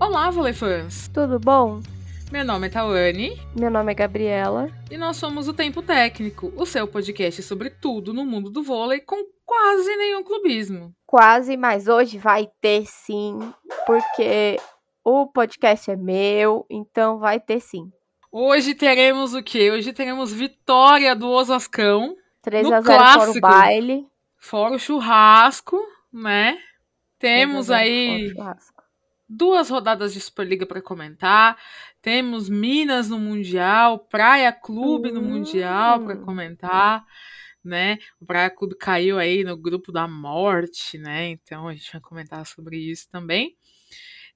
Olá, Volefãs! Tudo bom? Meu nome é Tawane. Meu nome é Gabriela. E nós somos o Tempo Técnico, o seu podcast sobre tudo no mundo do vôlei com quase nenhum clubismo. Quase, mas hoje vai ter sim, porque o podcast é meu, então vai ter sim. Hoje teremos o quê? Hoje teremos vitória do Osascão. 3 a 0 fora o baile. Fora o churrasco, né? Temos aí duas rodadas de Superliga para comentar. Temos Minas no Mundial, Praia Clube no Mundial para hum. comentar, né? O Praia Clube caiu aí no grupo da morte, né? Então a gente vai comentar sobre isso também.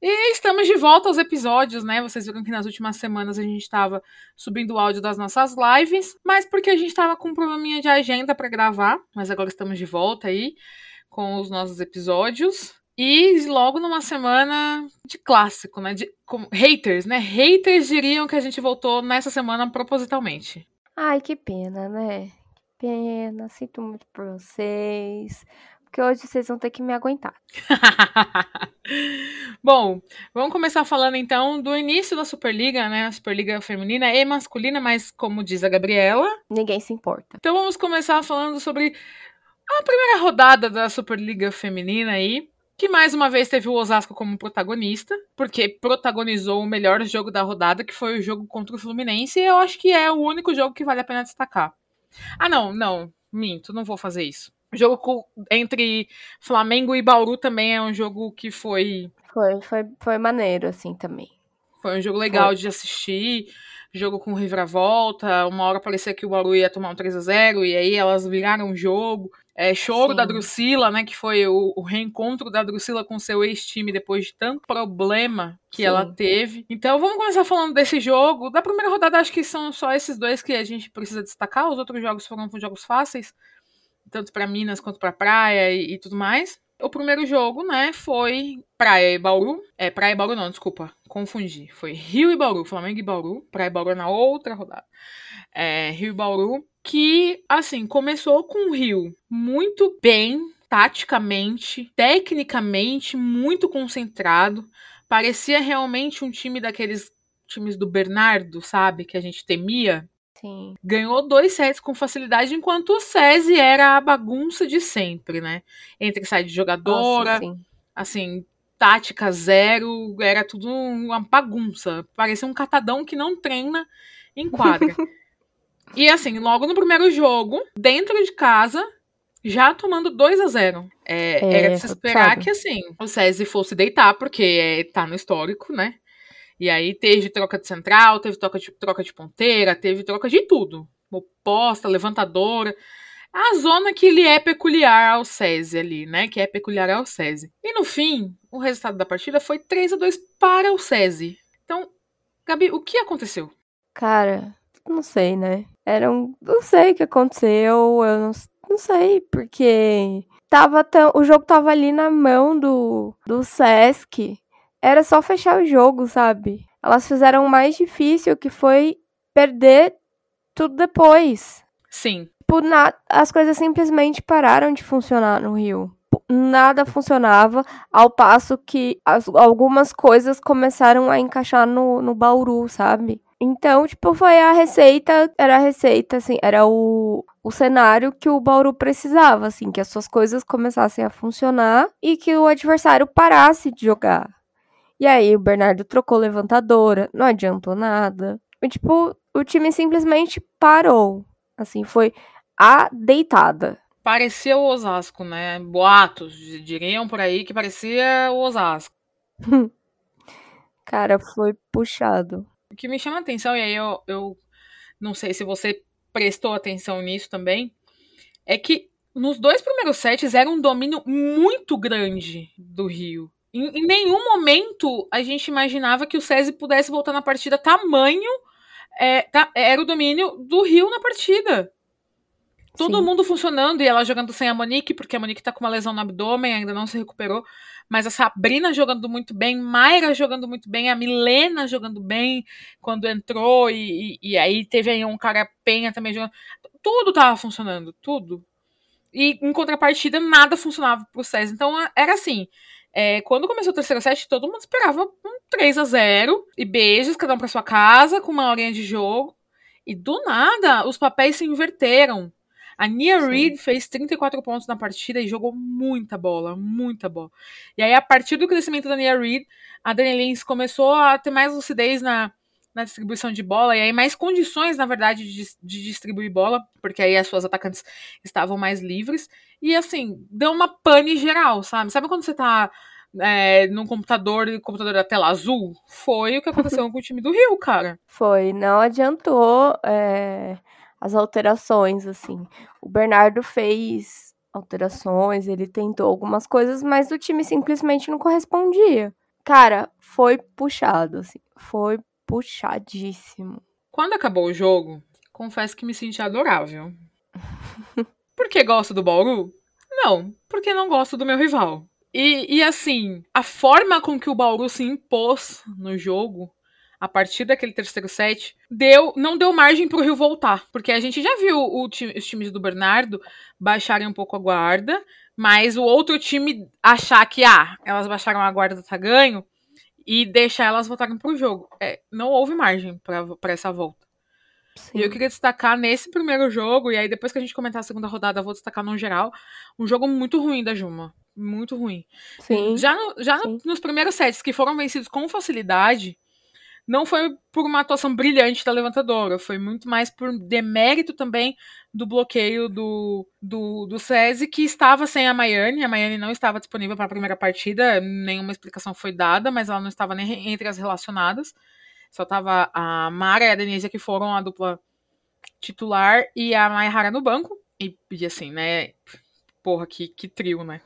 E estamos de volta aos episódios, né? Vocês viram que nas últimas semanas a gente estava subindo o áudio das nossas lives, mas porque a gente estava com um probleminha de agenda para gravar, mas agora estamos de volta aí com os nossos episódios. E logo numa semana de clássico, né? De, haters, né? Haters diriam que a gente voltou nessa semana propositalmente. Ai, que pena, né? Que pena. Sinto muito por vocês. Porque hoje vocês vão ter que me aguentar. Bom, vamos começar falando então do início da Superliga, né? A Superliga feminina e masculina, mas como diz a Gabriela. Ninguém se importa. Então vamos começar falando sobre a primeira rodada da Superliga feminina aí que mais uma vez teve o Osasco como protagonista, porque protagonizou o melhor jogo da rodada, que foi o jogo contra o Fluminense, e eu acho que é o único jogo que vale a pena destacar. Ah, não, não, minto, não vou fazer isso. O jogo entre Flamengo e Bauru também é um jogo que foi. Foi, foi, foi maneiro, assim, também. Foi um jogo legal foi. de assistir. Jogo com reviravolta. Uma hora parecia que o Bauru ia tomar um 3 a 0 e aí elas viraram o jogo. É, choro Sim. da Drusila, né? Que foi o, o, reencontro da Drusila com seu ex-time depois de tanto problema que Sim. ela teve. Então vamos começar falando desse jogo. Da primeira rodada, acho que são só esses dois que a gente precisa destacar. Os outros jogos foram jogos fáceis, tanto para Minas quanto para Praia e, e, tudo mais. O primeiro jogo, né, foi Praia e Bauru. É, Praia e Bauru não, desculpa, confundi. Foi Rio e Bauru, Flamengo e Bauru. Praia e Bauru na outra rodada. É, Rio e Bauru que, assim, começou com o Rio muito bem, taticamente, tecnicamente, muito concentrado. Parecia realmente um time daqueles times do Bernardo, sabe? Que a gente temia. Sim. Ganhou dois sets com facilidade, enquanto o SESI era a bagunça de sempre, né? Entre sair de jogadora, Nossa, assim, tática zero, era tudo uma bagunça. Parecia um catadão que não treina em quadra. E assim, logo no primeiro jogo, dentro de casa, já tomando 2 a 0 é, é, Era de se esperar sabe. que assim, o SESI fosse deitar, porque é, tá no histórico, né? E aí teve troca de central, teve troca de, troca de ponteira, teve troca de tudo. Oposta, levantadora. A zona que lhe é peculiar ao SESI ali, né? Que é peculiar ao SESI. E no fim, o resultado da partida foi 3 a 2 para o SESI. Então, Gabi, o que aconteceu? Cara, não sei, né? Era um. Não sei o que aconteceu, eu não, não sei, porque tava tão, o jogo tava ali na mão do, do Sesc. Era só fechar o jogo, sabe? Elas fizeram o mais difícil, que foi perder tudo depois. Sim. Por na, as coisas simplesmente pararam de funcionar no Rio. Nada funcionava, ao passo que as, algumas coisas começaram a encaixar no, no Bauru, sabe? Então, tipo, foi a receita, era a receita, assim, era o, o cenário que o Bauru precisava, assim, que as suas coisas começassem a funcionar e que o adversário parasse de jogar. E aí o Bernardo trocou levantadora, não adiantou nada. E, tipo, o time simplesmente parou. Assim, foi a deitada. Parecia o Osasco, né? Boatos diriam por aí que parecia o Osasco. Cara, foi puxado. O que me chama a atenção, e aí eu, eu não sei se você prestou atenção nisso também, é que nos dois primeiros sets era um domínio muito grande do Rio. Em, em nenhum momento a gente imaginava que o SESI pudesse voltar na partida tamanho. É, tá, era o domínio do Rio na partida. Todo Sim. mundo funcionando e ela jogando sem a Monique, porque a Monique tá com uma lesão no abdômen, ainda não se recuperou mas a Sabrina jogando muito bem, Mayra jogando muito bem, a Milena jogando bem quando entrou, e, e, e aí teve aí um cara penha também jogando. Tudo tava funcionando, tudo. E em contrapartida, nada funcionava pro César. Então era assim. É, quando começou o terceiro set, todo mundo esperava um 3 a 0 e beijos, cada um pra sua casa, com uma horinha de jogo. E do nada, os papéis se inverteram. A Nia Sim. Reed fez 34 pontos na partida e jogou muita bola, muita bola. E aí, a partir do crescimento da Nia Reed, a Dani Lins começou a ter mais lucidez na, na distribuição de bola, e aí mais condições, na verdade, de, de distribuir bola, porque aí as suas atacantes estavam mais livres. E assim, deu uma pane geral, sabe? Sabe quando você tá é, num computador e computador da tela azul? Foi o que aconteceu com o time do Rio, cara. Foi, não adiantou. É as alterações, assim. O Bernardo fez alterações, ele tentou algumas coisas, mas o time simplesmente não correspondia. Cara, foi puxado, assim. Foi puxadíssimo. Quando acabou o jogo, confesso que me senti adorável. porque gosto do Bauru? Não, porque não gosto do meu rival. E, e assim, a forma com que o Bauru se impôs no jogo a partir daquele terceiro set, deu, não deu margem para o Rio voltar. Porque a gente já viu o os times do Bernardo baixarem um pouco a guarda, mas o outro time achar que, ah, elas baixaram a guarda, tá ganho, e deixar elas voltarem pro jogo. É, não houve margem para essa volta. Sim. E eu queria destacar nesse primeiro jogo, e aí depois que a gente comentar a segunda rodada, eu vou destacar no geral, um jogo muito ruim da Juma. Muito ruim. Sim. Já, no, já Sim. No, nos primeiros sets que foram vencidos com facilidade, não foi por uma atuação brilhante da levantadora, foi muito mais por demérito também do bloqueio do, do, do SESI, que estava sem a Maiane. A Maiane não estava disponível para a primeira partida, nenhuma explicação foi dada, mas ela não estava nem entre as relacionadas. Só estava a Mara e a Denise, que foram a dupla titular, e a Mayhara no banco. E, e assim, né? Porra, que, que trio, né?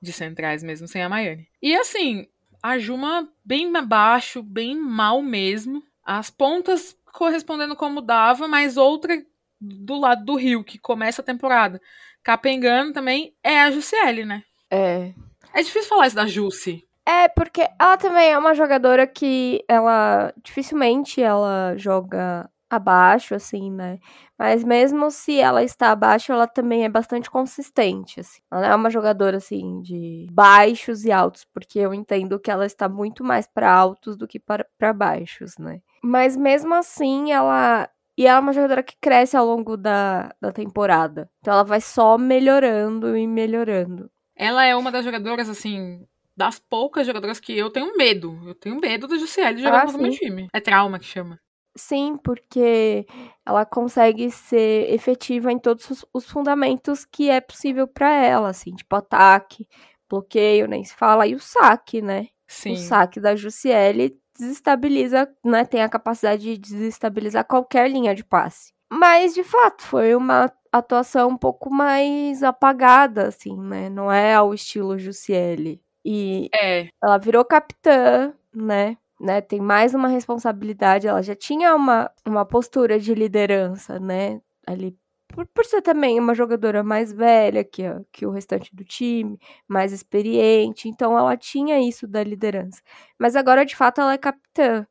De centrais mesmo sem a Maiane. E assim, a Juma bem abaixo, bem mal mesmo. As pontas correspondendo como dava, mas outra do lado do Rio, que começa a temporada. Capengando também é a Jussiele, né? É. É difícil falar isso da Jussi. É, porque ela também é uma jogadora que ela dificilmente ela joga abaixo, assim, né? Mas mesmo se ela está abaixo, ela também é bastante consistente, assim. Ela não é uma jogadora, assim, de baixos e altos, porque eu entendo que ela está muito mais para altos do que para, baixos, né? Mas mesmo assim, ela... E ela é uma jogadora que cresce ao longo da, da temporada. Então ela vai só melhorando e melhorando. Ela é uma das jogadoras, assim, das poucas jogadoras que eu tenho medo. Eu tenho medo da Jussiele jogar ah, no meu time. É trauma que chama. Sim, porque ela consegue ser efetiva em todos os, fundamentos que é possível para ela, assim, tipo ataque, bloqueio, nem se fala, e o saque, né? Sim. O saque da Jussiele desestabiliza, né? Tem a capacidade de desestabilizar qualquer linha de passe. Mas, de fato, foi uma atuação um pouco mais apagada, assim, né? Não é ao estilo Jussiele. E é. ela virou capitã, né? Né, tem mais uma responsabilidade, ela já tinha uma, uma postura de liderança, né, ali, por, por ser também uma jogadora mais velha que, que o restante do time, mais experiente, então ela tinha isso da liderança. Mas agora, de fato, ela é capitã,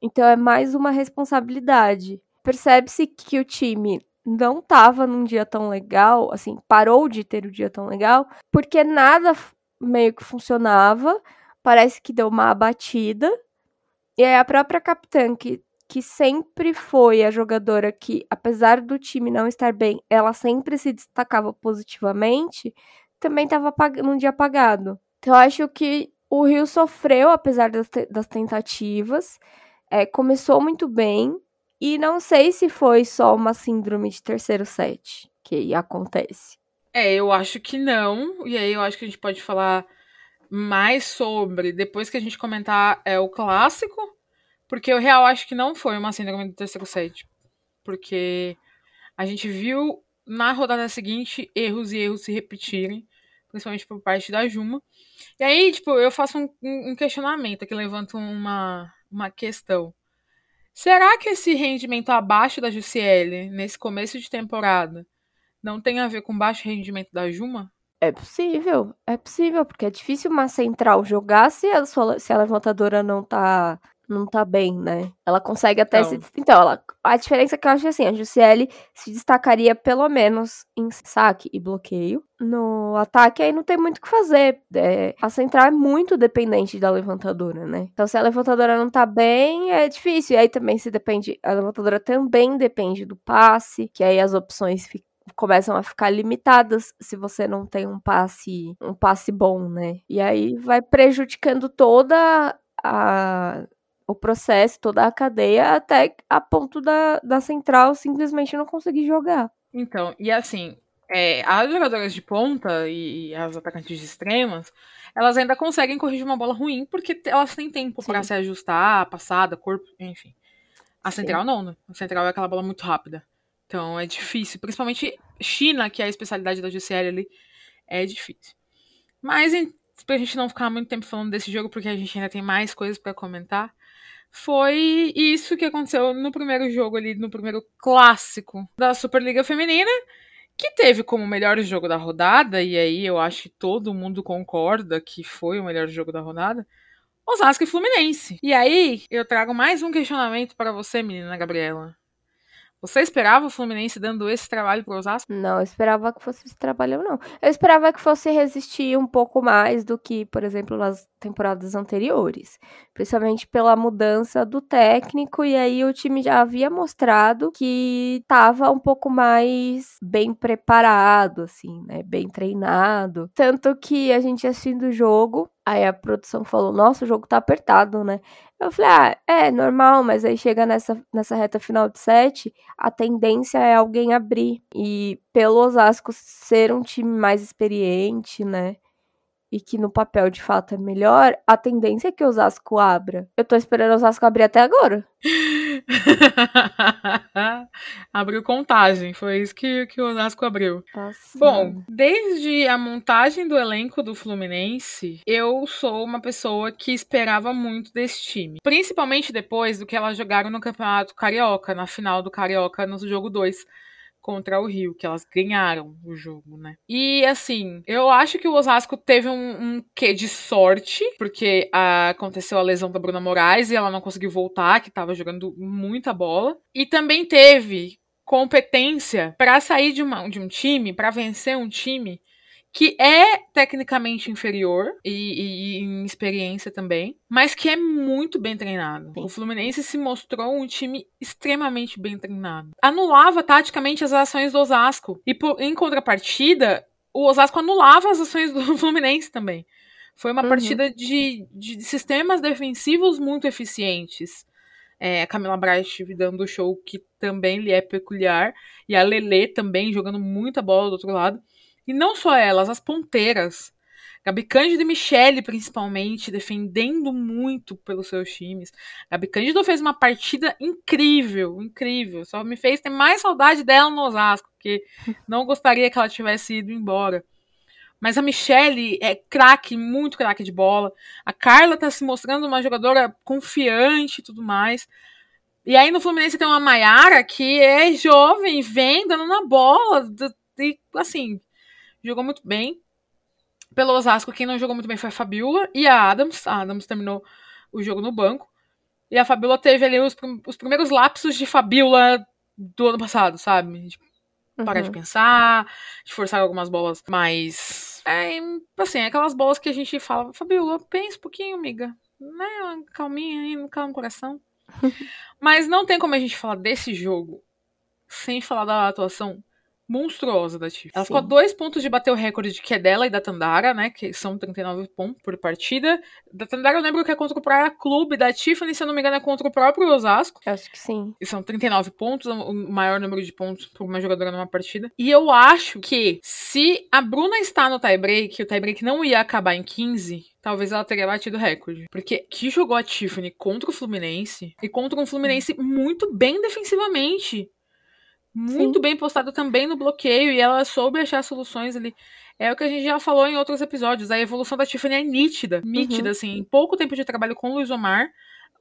então é mais uma responsabilidade. Percebe-se que o time não estava num dia tão legal, assim, parou de ter o dia tão legal, porque nada meio que funcionava, parece que deu uma abatida. E aí a própria capitã, que, que sempre foi a jogadora que, apesar do time não estar bem, ela sempre se destacava positivamente, também estava num dia apagado. Então eu acho que o Rio sofreu, apesar das, das tentativas, é, começou muito bem, e não sei se foi só uma síndrome de terceiro set que acontece. É, eu acho que não. E aí eu acho que a gente pode falar mais sobre depois que a gente comentar é o clássico, porque o real acho que não foi uma síndrome do terceiro set, porque a gente viu na rodada seguinte erros e erros se repetirem, principalmente por parte da Juma. E aí, tipo, eu faço um, um questionamento que levanto uma, uma questão. Será que esse rendimento abaixo da Jussiele, nesse começo de temporada, não tem a ver com baixo rendimento da Juma? É possível, é possível, porque é difícil uma central jogar se a, sua, se a levantadora não tá, não tá bem, né? Ela consegue até então. se. Então, ela... a diferença é que eu acho assim, a Jussiele se destacaria pelo menos em saque e bloqueio. No ataque, aí não tem muito o que fazer. É... a central é muito dependente da levantadora, né? Então, se a levantadora não tá bem, é difícil. E aí também se depende. A levantadora também depende do passe, que aí as opções ficam começam a ficar limitadas se você não tem um passe um passe bom, né? E aí vai prejudicando toda a o processo, toda a cadeia, até a ponto da, da central simplesmente não conseguir jogar. Então, e assim, é, as jogadoras de ponta e, e, as atacantes de extremas, elas ainda conseguem corrigir uma bola ruim porque elas têm tempo para se ajustar, passada, corpo, enfim. A central Sim. não, né? A central é aquela bola muito rápida. Então é difícil. Principalmente China, que é a especialidade da GCL ali, é difícil. Mas pra gente não ficar muito tempo falando desse jogo, porque a gente ainda tem mais coisas para comentar, foi isso que aconteceu no primeiro jogo ali, no primeiro clássico da Superliga Feminina, que teve como melhor jogo da rodada, e aí eu acho que todo mundo concorda que foi o melhor jogo da rodada, Osasco e Fluminense. E aí eu trago mais um questionamento para você, menina Gabriela. Você esperava o Fluminense dando esse trabalho pro Osasco? Não, eu esperava que fosse esse trabalho, não. Eu esperava que fosse resistir um pouco mais do que, por exemplo, nas temporadas anteriores. Principalmente pela mudança do técnico, e aí o time já havia mostrado que estava um pouco mais bem preparado, assim, né? Bem treinado. Tanto que a gente assistindo o jogo, Aí a produção falou: Nossa, o jogo tá apertado, né? Eu falei: Ah, é normal, mas aí chega nessa, nessa reta final de set, a tendência é alguém abrir. E pelo Osasco ser um time mais experiente, né? e que no papel de fato é melhor, a tendência é que o Osasco abra. Eu tô esperando o Osasco abrir até agora. abriu contagem, foi isso que, que o Osasco abriu. Nossa. Bom, desde a montagem do elenco do Fluminense, eu sou uma pessoa que esperava muito desse time. Principalmente depois do que elas jogaram no Campeonato Carioca, na final do Carioca, no jogo 2 contra o Rio, que elas ganharam o jogo, né? E assim, eu acho que o Osasco teve um, um quê de sorte, porque a, aconteceu a lesão da Bruna Moraes e ela não conseguiu voltar, que tava jogando muita bola. E também teve competência para sair de, uma, de um time, para vencer um time que é tecnicamente inferior e, e, e, em experiência também, mas que é muito bem treinado. Sim. O Fluminense se mostrou um time extremamente bem treinado. Anulava taticamente as ações do Osasco. E por, em contrapartida, o Osasco anulava as ações do Fluminense também. Foi uma uhum. partida de, de, sistemas defensivos muito eficientes. É, a Camila Braz dando o show que também lhe é peculiar. E a Lele também jogando muita bola do outro lado. E não só elas, as ponteiras. Gabi Cândido e Michele, principalmente, defendendo muito pelos seus times. Gabi Cândido fez uma partida incrível, incrível. Só me fez ter mais saudade dela no Osasco, porque não gostaria que ela tivesse ido embora. Mas a Michelle é craque, muito craque de bola. A Carla tá se mostrando uma jogadora confiante e tudo mais. E aí no Fluminense tem uma Maiara que é jovem, vem dando na bola. E assim, jogou muito bem. Pelo Osasco, quem não jogou muito bem foi a Fabiola e a Adams. A Adams terminou o jogo no banco. E a Fabiola teve ali os, os primeiros lapsos de Fabiola do ano passado, sabe? De parar uhum. de pensar, de forçar algumas bolas mais. É, assim, aquelas bolas que a gente fala, Fabiola, pensa um pouquinho, amiga. Né? Calminha aí, calma no coração. Mas não tem como a gente falar desse jogo sem falar da atuação monstruosa da Tiff. Ela Sim. ficou a dois pontos de bater o recorde que é dela e da Tandara, né? Que são 39 pontos por partida. Da Tandara eu lembro que é contra o Praia Clube. Da Tiffany, se eu não me engano, é contra o próprio Osasco. Acho que sim. E são 39 pontos, o maior número de pontos por uma jogadora numa partida. E eu acho que se a Bruna está no tie-break, o tie-break não ia acabar em 15, talvez ela teria batido o recorde. Porque que jogou a Tiffany contra o Fluminense e contra um Fluminense muito bem defensivamente muito Sim. bem postado também no bloqueio e ela soube achar soluções ali. É o que a gente já falou em outros episódios. A evolução da Tiffany é nítida, nítida, uhum. assim. Em pouco tempo de trabalho com o Luiz Omar,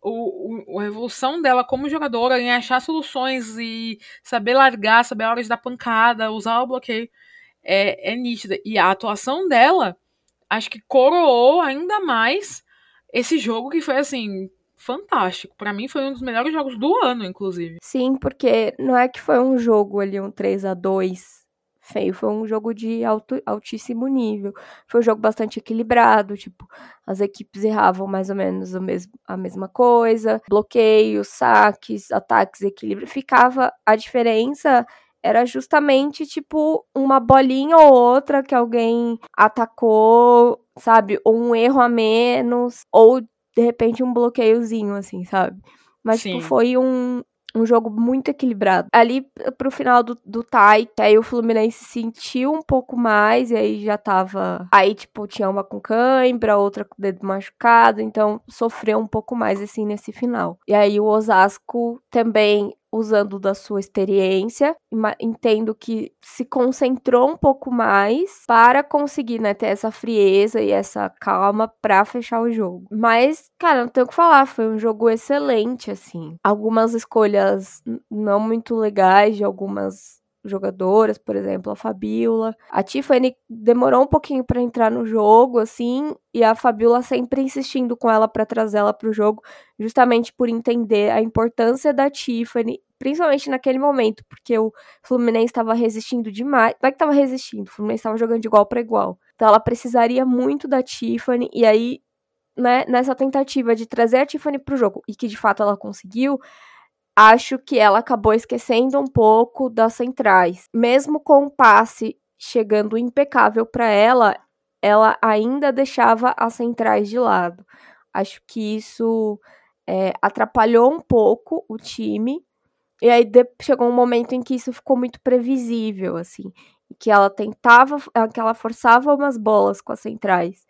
o, o, a evolução dela como jogadora em achar soluções e saber largar, saber a hora de dar pancada, usar o bloqueio, é, é nítida. E a atuação dela, acho que coroou ainda mais esse jogo que foi assim fantástico. Para mim foi um dos melhores jogos do ano, inclusive. Sim, porque não é que foi um jogo ali, um 3 a 2 feio, foi um jogo de alto, altíssimo nível. Foi um jogo bastante equilibrado, tipo, as equipes erravam mais ou menos o mesmo, a mesma coisa, bloqueios, saques, ataques, equilíbrio. Ficava a diferença era justamente tipo uma bolinha ou outra que alguém atacou, sabe? Ou um erro a menos, ou de repente um bloqueiozinho, assim, sabe? Mas, tipo, foi um, um jogo muito equilibrado. Ali pro final do, do tie, aí o Fluminense sentiu um pouco mais, e aí já tava. Aí, tipo, tinha uma com cãibra, outra com o dedo machucado, então sofreu um pouco mais, assim, nesse final. E aí o Osasco também usando da sua experiência, entendo que se concentrou um pouco mais para conseguir, né, ter essa frieza e essa calma para fechar o jogo. Mas, cara, não tenho o que falar, foi um jogo excelente, assim. Algumas escolhas não muito legais de algumas jogadoras, por exemplo, a Fabiola. A Tiffany demorou um pouquinho para entrar no jogo, assim, e a Fabiola sempre insistindo com ela para trazer ela para o jogo, justamente por entender a importância da Tiffany, principalmente naquele momento, porque o Fluminense estava resistindo demais. Não é que estava resistindo, o Fluminense estava jogando de igual para igual. Então ela precisaria muito da Tiffany, e aí, né, nessa tentativa de trazer a Tiffany para o jogo, e que de fato ela conseguiu, acho que ela acabou esquecendo um pouco das centrais. Mesmo com o passe chegando impecável para ela, ela ainda deixava as centrais de lado. Acho que isso é, atrapalhou um pouco o time. E aí chegou um momento em que isso ficou muito previsível, assim, que ela tentava, que ela forçava umas bolas com as centrais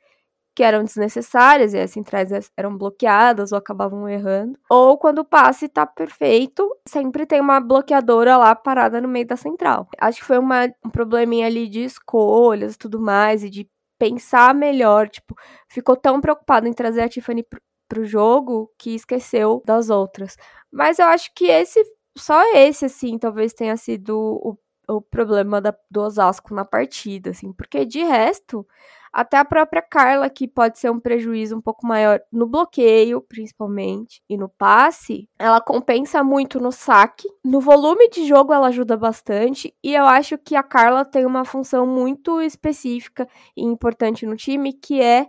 que eram desnecessárias e as centrais eram bloqueadas ou acabavam errando. Ou quando o passe tá perfeito, sempre tem uma bloqueadora lá parada no meio da central. Acho que foi uma, um probleminha ali de escolhas e tudo mais e de pensar melhor, tipo, ficou tão preocupado em trazer a Tiffany pro, pro jogo que esqueceu das outras. Mas eu acho que esse só esse assim, talvez tenha sido o, o problema da, do Osasco na partida, assim, porque de resto, até a própria Carla, que pode ser um prejuízo um pouco maior no bloqueio, principalmente, e no passe, ela compensa muito no saque. No volume de jogo, ela ajuda bastante. E eu acho que a Carla tem uma função muito específica e importante no time, que é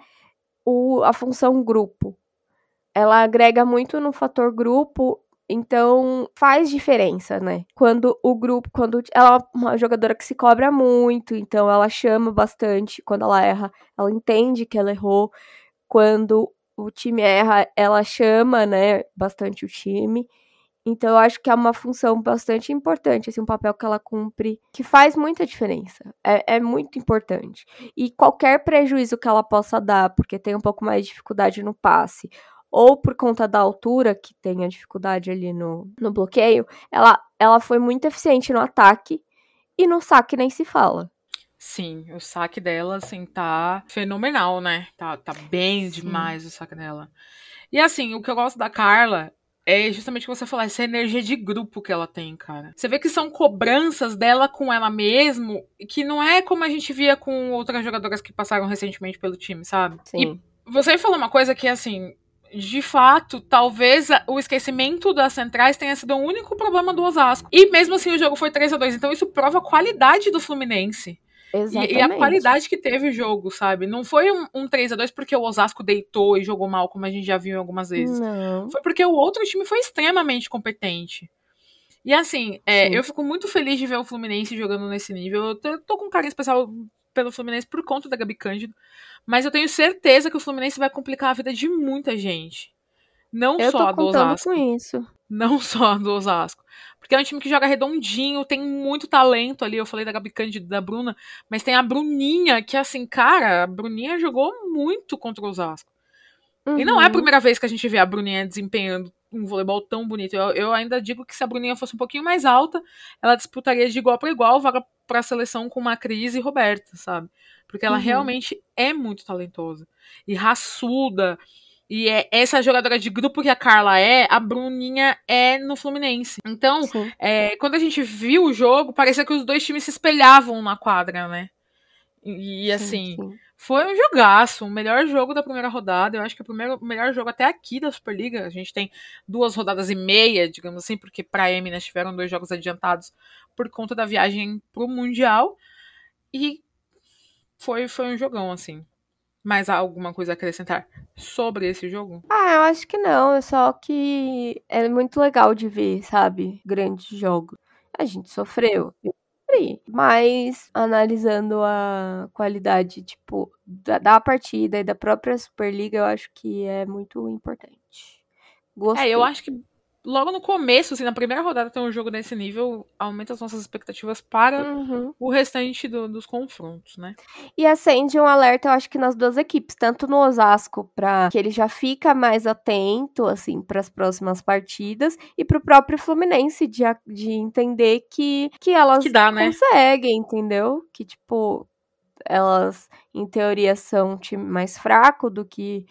o, a função grupo. Ela agrega muito no fator grupo então, faz diferença, né? Quando o grupo, quando ela é uma jogadora que se cobra muito, então ela chama bastante. Quando ela erra, ela entende que ela errou. Quando o time erra, ela chama, né, bastante o time. Então, eu acho que é uma função bastante importante, assim, um papel que ela cumpre, que faz muita diferença. É, é, muito importante. E qualquer prejuízo que ela possa dar, porque tem um pouco mais de dificuldade no passe, ou por conta da altura, que tem a dificuldade ali no, no bloqueio, ela, ela foi muito eficiente no ataque e no saque nem se fala. Sim, o saque dela, assim, tá fenomenal, né? Tá, tá bem Sim. demais o saque dela. E assim, o que eu gosto da Carla é justamente o que você falou, essa energia de grupo que ela tem, cara. Você vê que são cobranças dela com ela mesmo, que não é como a gente via com outras jogadoras que passaram recentemente pelo time, sabe? Sim. E você falou uma coisa que, assim, de fato, talvez o esquecimento das centrais tenha sido o único problema do Osasco. E mesmo assim o jogo foi 3 a 2 Então isso prova a qualidade do Fluminense. Exatamente. E, a qualidade que teve o jogo, sabe? Não foi um, um 3 a 2 porque o Osasco deitou e jogou mal, como a gente já viu algumas vezes. Não. Foi porque o outro time foi extremamente competente. E assim, é, eu fico muito feliz de ver o Fluminense jogando nesse nível. Eu tô com um carinho especial pelo Fluminense por conta da Gabi Cândido. Mas eu tenho certeza que o Fluminense vai complicar a vida de muita gente. Não eu só a do Osasco. com isso. Não só a do Osasco. Porque é um time que joga redondinho, tem muito talento ali. Eu falei da Gabi Cândido da Bruna, mas tem a Bruninha, que assim, cara, a Bruninha jogou muito contra o Osasco. Uhum. E não é a uhum. primeira vez que a gente vê a Bruninha desempenhando um voleibol tão bonito. Eu, eu, ainda digo que se a Bruninha fosse um pouquinho mais alta, ela disputaria de igual para igual, vaga para a seleção com uma Cris e Roberta, sabe? Porque ela uhum. realmente é muito talentosa e raçuda. E é essa jogadora de grupo que a Carla é, a Bruninha é no Fluminense. Então, é, quando a gente viu o jogo, parecia que os dois times se espelhavam na quadra, né? E, e assim, sim, sim. foi um jogaço, o melhor jogo da primeira rodada. Eu acho que é o primeiro, o melhor jogo até aqui da Superliga. A gente tem duas rodadas e meia, digamos assim, porque para a Minas tiveram dois jogos adiantados por conta da viagem pro Mundial. E foi, foi um jogão, assim. Mais alguma coisa a acrescentar sobre esse jogo? Ah, eu acho que não. É só que é muito legal de ver, sabe? Grandes jogos. A gente sofreu. Eu sofri. Mas analisando a qualidade, tipo, da, da partida e da própria Superliga, eu acho que é muito importante. Gostei. É, eu acho que logo no começo, assim, na primeira rodada ter um jogo desse nível, aumenta as nossas expectativas para uhum. o restante do, dos confrontos, né? E acende um alerta, eu acho que nas duas equipes, tanto no Osasco, para que ele já fica mais atento, assim, para as próximas partidas, e para o próprio Fluminense, de, de entender que, que elas que dá, né? conseguem, entendeu? Que, tipo, elas, em teoria, são um time mais fraco do que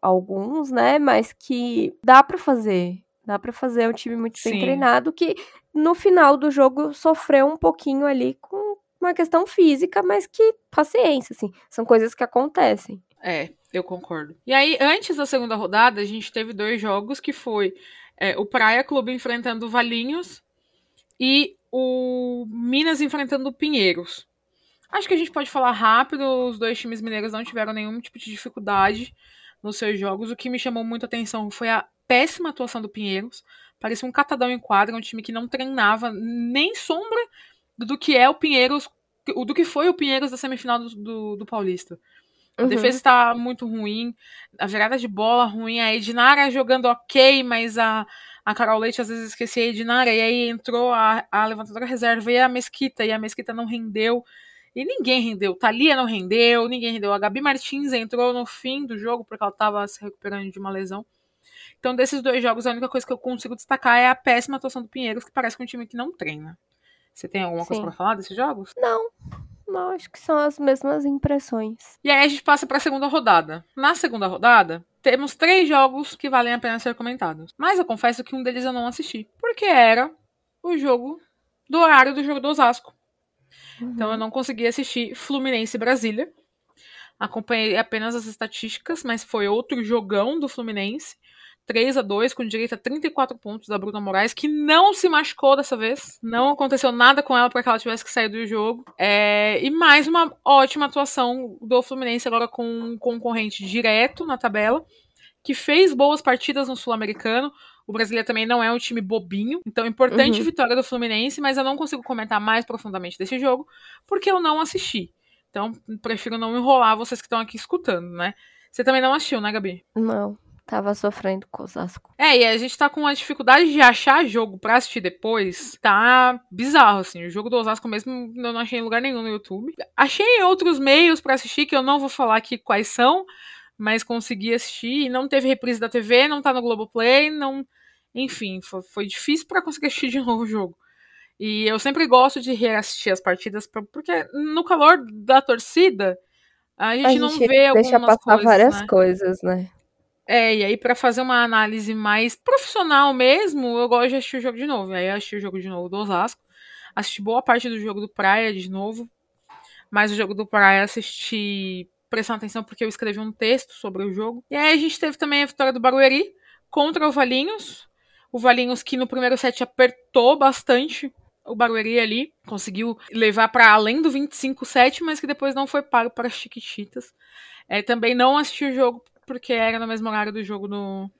alguns, né? Mas que dá para fazer. Dá para fazer um time muito bem Sim. treinado que no final do jogo sofreu um pouquinho ali com uma questão física, mas que paciência, assim, são coisas que acontecem. É, eu concordo. E aí, antes da segunda rodada, a gente teve dois jogos que foi é, o Praia Clube enfrentando o Valinhos e o Minas enfrentando o Pinheiros. Acho que a gente pode falar rápido, os dois times mineiros não tiveram nenhum tipo de dificuldade nos seus jogos. O que me chamou muito a atenção foi a péssima atuação do Pinheiros. Parecia um catadão em quadra, um time que não treinava nem sombra do que é o Pinheiros, do que foi o Pinheiros da semifinal do, do, do Paulista. A uhum. defesa está muito ruim, a virada de bola ruim, a Edinara jogando ok, mas a, a Carol Leite às vezes esquecia a Edinara, e aí entrou a, a levantadora reserva e a Mesquita, e a Mesquita não rendeu. E ninguém rendeu. Thalia não rendeu, ninguém rendeu. A Gabi Martins entrou no fim do jogo porque ela estava se recuperando de uma lesão. Então, desses dois jogos, a única coisa que eu consigo destacar é a péssima atuação do Pinheiros, que parece que é um time que não treina. Você tem alguma Sim. coisa para falar desses jogos? Não. Não, acho que são as mesmas impressões. E aí a gente passa para a segunda rodada. Na segunda rodada, temos três jogos que valem a pena ser comentados. Mas eu confesso que um deles eu não assisti. Porque era o jogo do horário do jogo do Osasco. Uhum. Então eu não consegui assistir Fluminense Brasília. Acompanhei apenas as estatísticas, mas foi outro jogão do Fluminense. 3 a 2 com direito a 34 pontos da Bruna Moraes, que não se machucou dessa vez. Não aconteceu nada com ela para que ela tivesse que sair do jogo. É, e mais uma ótima atuação do Fluminense agora com um concorrente direto na tabela, que fez boas partidas no Sul-Americano. O brasileiro também não é um time bobinho, então importante uhum. vitória do Fluminense, mas eu não consigo comentar mais profundamente desse jogo, porque eu não assisti. Então, prefiro não enrolar vocês que estão aqui escutando, né? Você também não assistiu, né, Gabi? Não. Tava sofrendo com Osasco. É, e a gente tá com a dificuldade de achar jogo pra assistir depois. Tá bizarro, assim. O jogo do Osasco mesmo eu não achei em lugar nenhum no YouTube. Achei outros meios para assistir, que eu não vou falar aqui quais são, mas consegui assistir. E não teve reprise da TV, não tá no Globoplay, não. Enfim, foi, foi difícil para conseguir assistir de novo o jogo. E eu sempre gosto de reassistir as partidas, porque no calor da torcida, a gente, a gente não vê algumas deixa passar coisas, várias né? coisas, né? É, e aí para fazer uma análise mais profissional mesmo, eu gosto de assistir o jogo de novo. Aí eu assisti o jogo de novo do Osasco, assisti boa parte do jogo do Praia de novo, mas o jogo do Praia assisti prestando atenção porque eu escrevi um texto sobre o jogo. E aí a gente teve também a vitória do Barueri contra o Valinhos. O Valinhos que no primeiro set apertou bastante o Barueri ali, conseguiu levar para além do 25-7, mas que depois não foi pago para as Chiquititas. É, também não assisti o jogo porque era no mesmo horário do jogo do,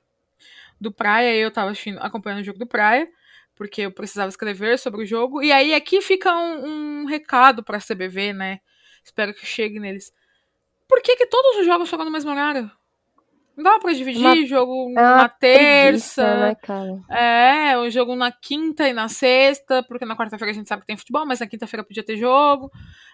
do Praia, e eu tava assistindo, acompanhando o jogo do Praia, porque eu precisava escrever sobre o jogo. E aí aqui fica um, um recado pra CBV, né? Espero que chegue neles. Por que, que todos os jogos jogam no mesmo horário? Não dá pra dividir uma, jogo é na terça. Preguiça, né, é, o jogo na quinta e na sexta, porque na quarta-feira a gente sabe que tem futebol, mas na quinta-feira podia ter jogo.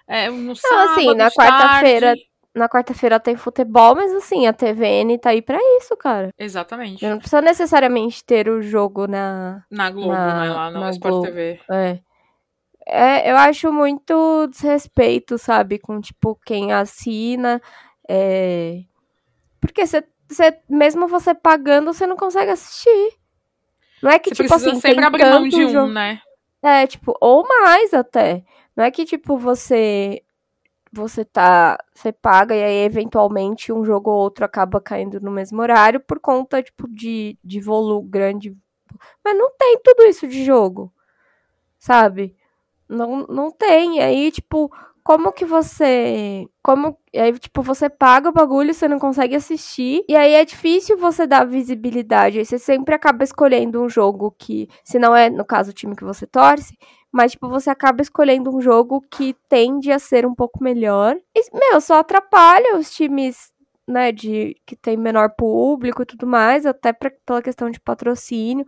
É, no Não, sábado, assim, na quarta-feira na quarta-feira tem futebol, mas assim, a TVN tá aí pra isso, cara. Exatamente. Não precisa necessariamente ter o jogo na. Na Globo, na, né? Lá no na Sport Globo. TV. É. é. Eu acho muito desrespeito, sabe? Com, tipo, quem assina. É... Porque você, mesmo você pagando, você não consegue assistir. Não é que, você tipo assim. Sempre abrir mão de um, jogo... né? É, tipo, ou mais até. Não é que, tipo, você você tá. Você paga e aí, eventualmente, um jogo ou outro acaba caindo no mesmo horário por conta, tipo, de, de volume grande. Mas não tem tudo isso de jogo. Sabe? Não, não tem. E aí, tipo, como que você. Como. Aí, tipo, você paga o bagulho, você não consegue assistir. E aí é difícil você dar visibilidade. Aí você sempre acaba escolhendo um jogo que, se não é, no caso, o time que você torce, mas, tipo, você acaba escolhendo um jogo que tende a ser um pouco melhor. E, meu, só atrapalha os times, né, de que tem menor público e tudo mais, até pra, pela questão de patrocínio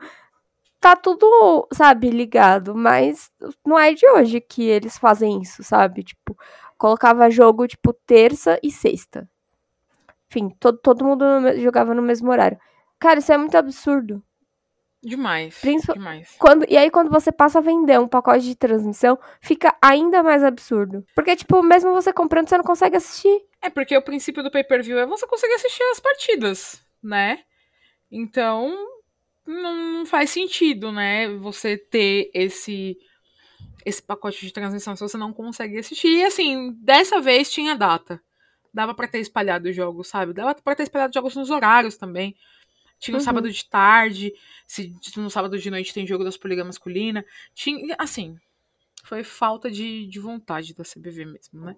tá tudo, sabe, ligado, mas não é de hoje que eles fazem isso, sabe? Tipo, colocava jogo, tipo, terça e sexta. Enfim, todo, todo mundo jogava no mesmo horário. Cara, isso é muito absurdo. Demais. Principal... demais. Quando, e aí, quando você passa a vender um pacote de transmissão, fica ainda mais absurdo. Porque, tipo, mesmo você comprando, você não consegue assistir. É, porque o princípio do pay-per-view é você conseguir assistir as partidas, né? Então, não faz sentido, né? Você ter esse esse pacote de transmissão se você não consegue assistir. E assim, dessa vez tinha data. Dava para ter espalhado os jogos, sabe? Dava para ter espalhado jogos nos horários também. Tinha uhum. sábado de tarde, se no sábado de noite tem jogo da Superliga masculina. Tinha, assim, foi falta de, de vontade da CBV mesmo, né?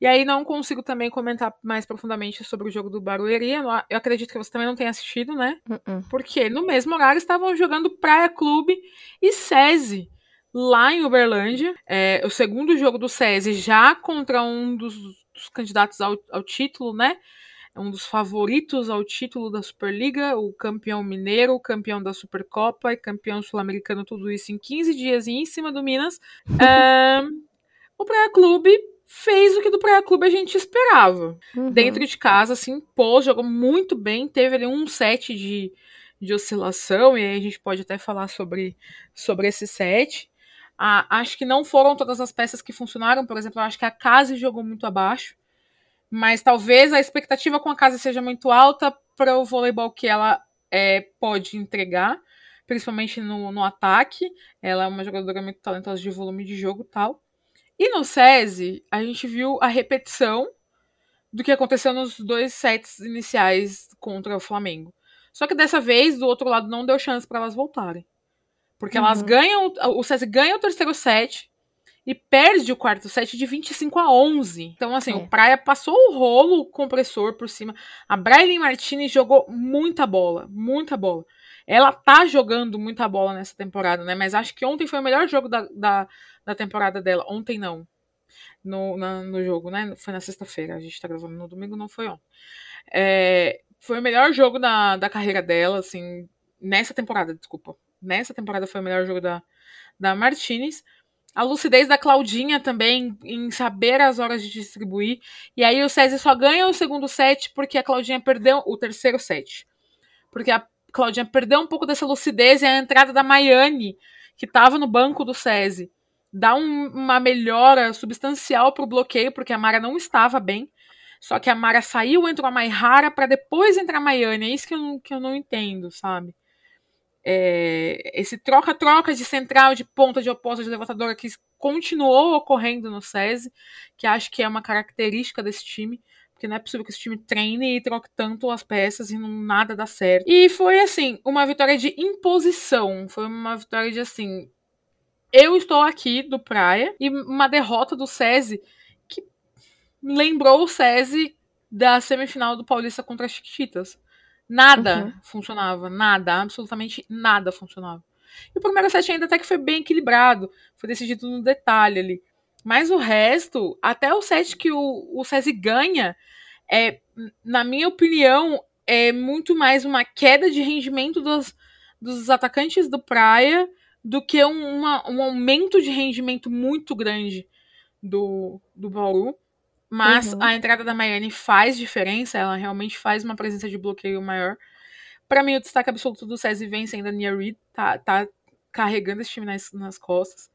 E aí não consigo também comentar mais profundamente sobre o jogo do Barueri. Eu acredito que você também não tenha assistido, né? Uh -uh. Porque no mesmo horário estavam jogando Praia Clube e SESI lá em Uberlândia. É, o segundo jogo do SESI já contra um dos, dos candidatos ao, ao título, né? É um dos favoritos ao título da Superliga, o campeão mineiro, o campeão da Supercopa e campeão sul-americano, tudo isso em 15 dias e em cima do Minas. o Praia Clube fez o que do Praia Clube a gente esperava. Uhum. Dentro de casa, assim, pô, jogou muito bem, teve ali um set de, de oscilação, e aí a gente pode até falar sobre, sobre esse set. Ah, acho que não foram todas as peças que funcionaram, por exemplo, acho que a Case jogou muito abaixo, mas talvez a expectativa com a Case seja muito alta para o voleibol que ela é, pode entregar, principalmente no, no ataque. Ela é uma jogadora muito talentosa de volume de jogo e tal. E no SESI, a gente viu a repetição do que aconteceu nos dois sets iniciais contra o Flamengo. Só que dessa vez, do outro lado, não deu chance para elas voltarem. Porque uhum. elas ganham. O SESI ganha o terceiro set e perde o quarto set de 25 a 11. Então, assim, é. o Praia passou o rolo compressor por cima. A Brailyn Martinez jogou muita bola, muita bola. Ela tá jogando muita bola nessa temporada, né? Mas acho que ontem foi o melhor jogo da, da, da temporada dela. Ontem não. No, na, no jogo, né? Foi na sexta-feira. A gente tá gravando no domingo, não foi ontem. É, foi o melhor jogo da, da carreira dela, assim. Nessa temporada, desculpa. Nessa temporada foi o melhor jogo da, da Martinez. A lucidez da Claudinha também em saber as horas de distribuir. E aí o César só ganha o segundo set porque a Claudinha perdeu o terceiro set. Porque a Claudinha perdeu um pouco dessa lucidez e a entrada da Maiane, que estava no banco do SESI, dá um, uma melhora substancial para o bloqueio, porque a Mara não estava bem. Só que a Mara saiu, entrou a Maihara para depois entrar a Maiane. É isso que eu que eu não entendo, sabe? É, esse troca-troca de central, de ponta, de oposta, de levantadora que continuou ocorrendo no SESI, que acho que é uma característica desse time. Porque não é possível que esse time treine e troque tanto as peças e não nada dá certo. E foi assim, uma vitória de imposição. Foi uma vitória de assim. Eu estou aqui do Praia e uma derrota do SESI que lembrou o SESI da semifinal do Paulista contra as Chiquitas. Nada uhum. funcionava, nada, absolutamente nada funcionava. E o primeiro set ainda até que foi bem equilibrado, foi decidido no detalhe ali. Mas o resto, até o set que o, o SESI ganha, é, na minha opinião, é muito mais uma queda de rendimento dos, dos atacantes do Praia do que um, uma, um aumento de rendimento muito grande do, do Bauru. Mas uhum. a entrada da Maiane faz diferença, ela realmente faz uma presença de bloqueio maior. Para mim, o destaque absoluto do SESI vem sendo a Nia Reed, tá, tá carregando esse time nas, nas costas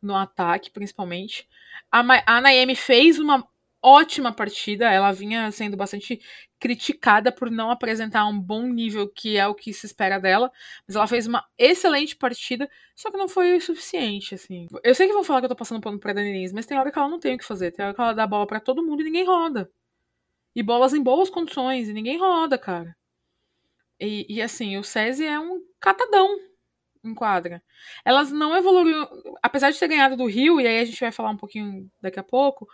no ataque, principalmente. A, a Naemi fez uma ótima partida, ela vinha sendo bastante criticada por não apresentar um bom nível, que é o que se espera dela, mas ela fez uma excelente partida, só que não foi o suficiente, assim. Eu sei que vão falar que eu tô passando pano pra Dani mas tem hora que ela não tem o que fazer, tem hora que ela dá bola para todo mundo e ninguém roda. E bolas em boas condições, e ninguém roda, cara. E, e assim, o SESI é um catadão em quadra. Elas não evoluíram, apesar de ter ganhado do Rio, e aí a gente vai falar um pouquinho daqui a pouco,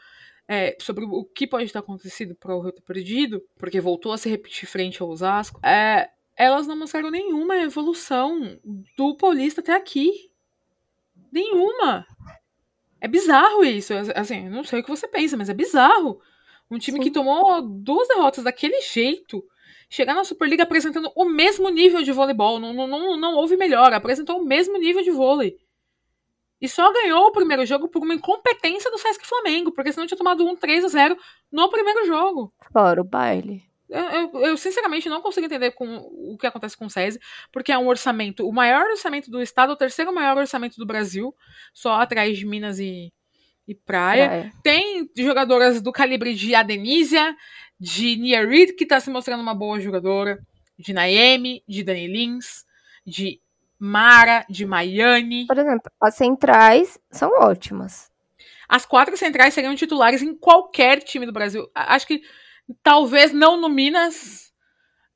é, sobre o que pode ter acontecido para o Rio ter perdido, porque voltou a se repetir frente ao Osasco, é, elas não mostraram nenhuma evolução do Paulista até aqui. Nenhuma. É bizarro isso. Assim, não sei o que você pensa, mas é bizarro. Um time Sim. que tomou duas derrotas daquele jeito, chegar na Superliga apresentando o mesmo nível de voleibol. Não, não, não, não houve melhor, apresentou o mesmo nível de vôlei. E só ganhou o primeiro jogo por uma incompetência do Sesc Flamengo, porque senão tinha tomado um 3 a 0 no primeiro jogo. Fora o baile. Eu, eu, eu, sinceramente não consigo entender com o que acontece com o SESI, porque é um orçamento, o maior orçamento do estado, o terceiro maior orçamento do Brasil, só atrás de Minas e, e Praia. Tem jogadoras do calibre de Adenísia, de Nia Reed, que está se mostrando uma boa jogadora, de Naemi, de Dani Lins, de Mara, de Maiane. Por exemplo, as centrais são ótimas. As quatro centrais seriam titulares em qualquer time do Brasil. Acho que talvez não no Minas,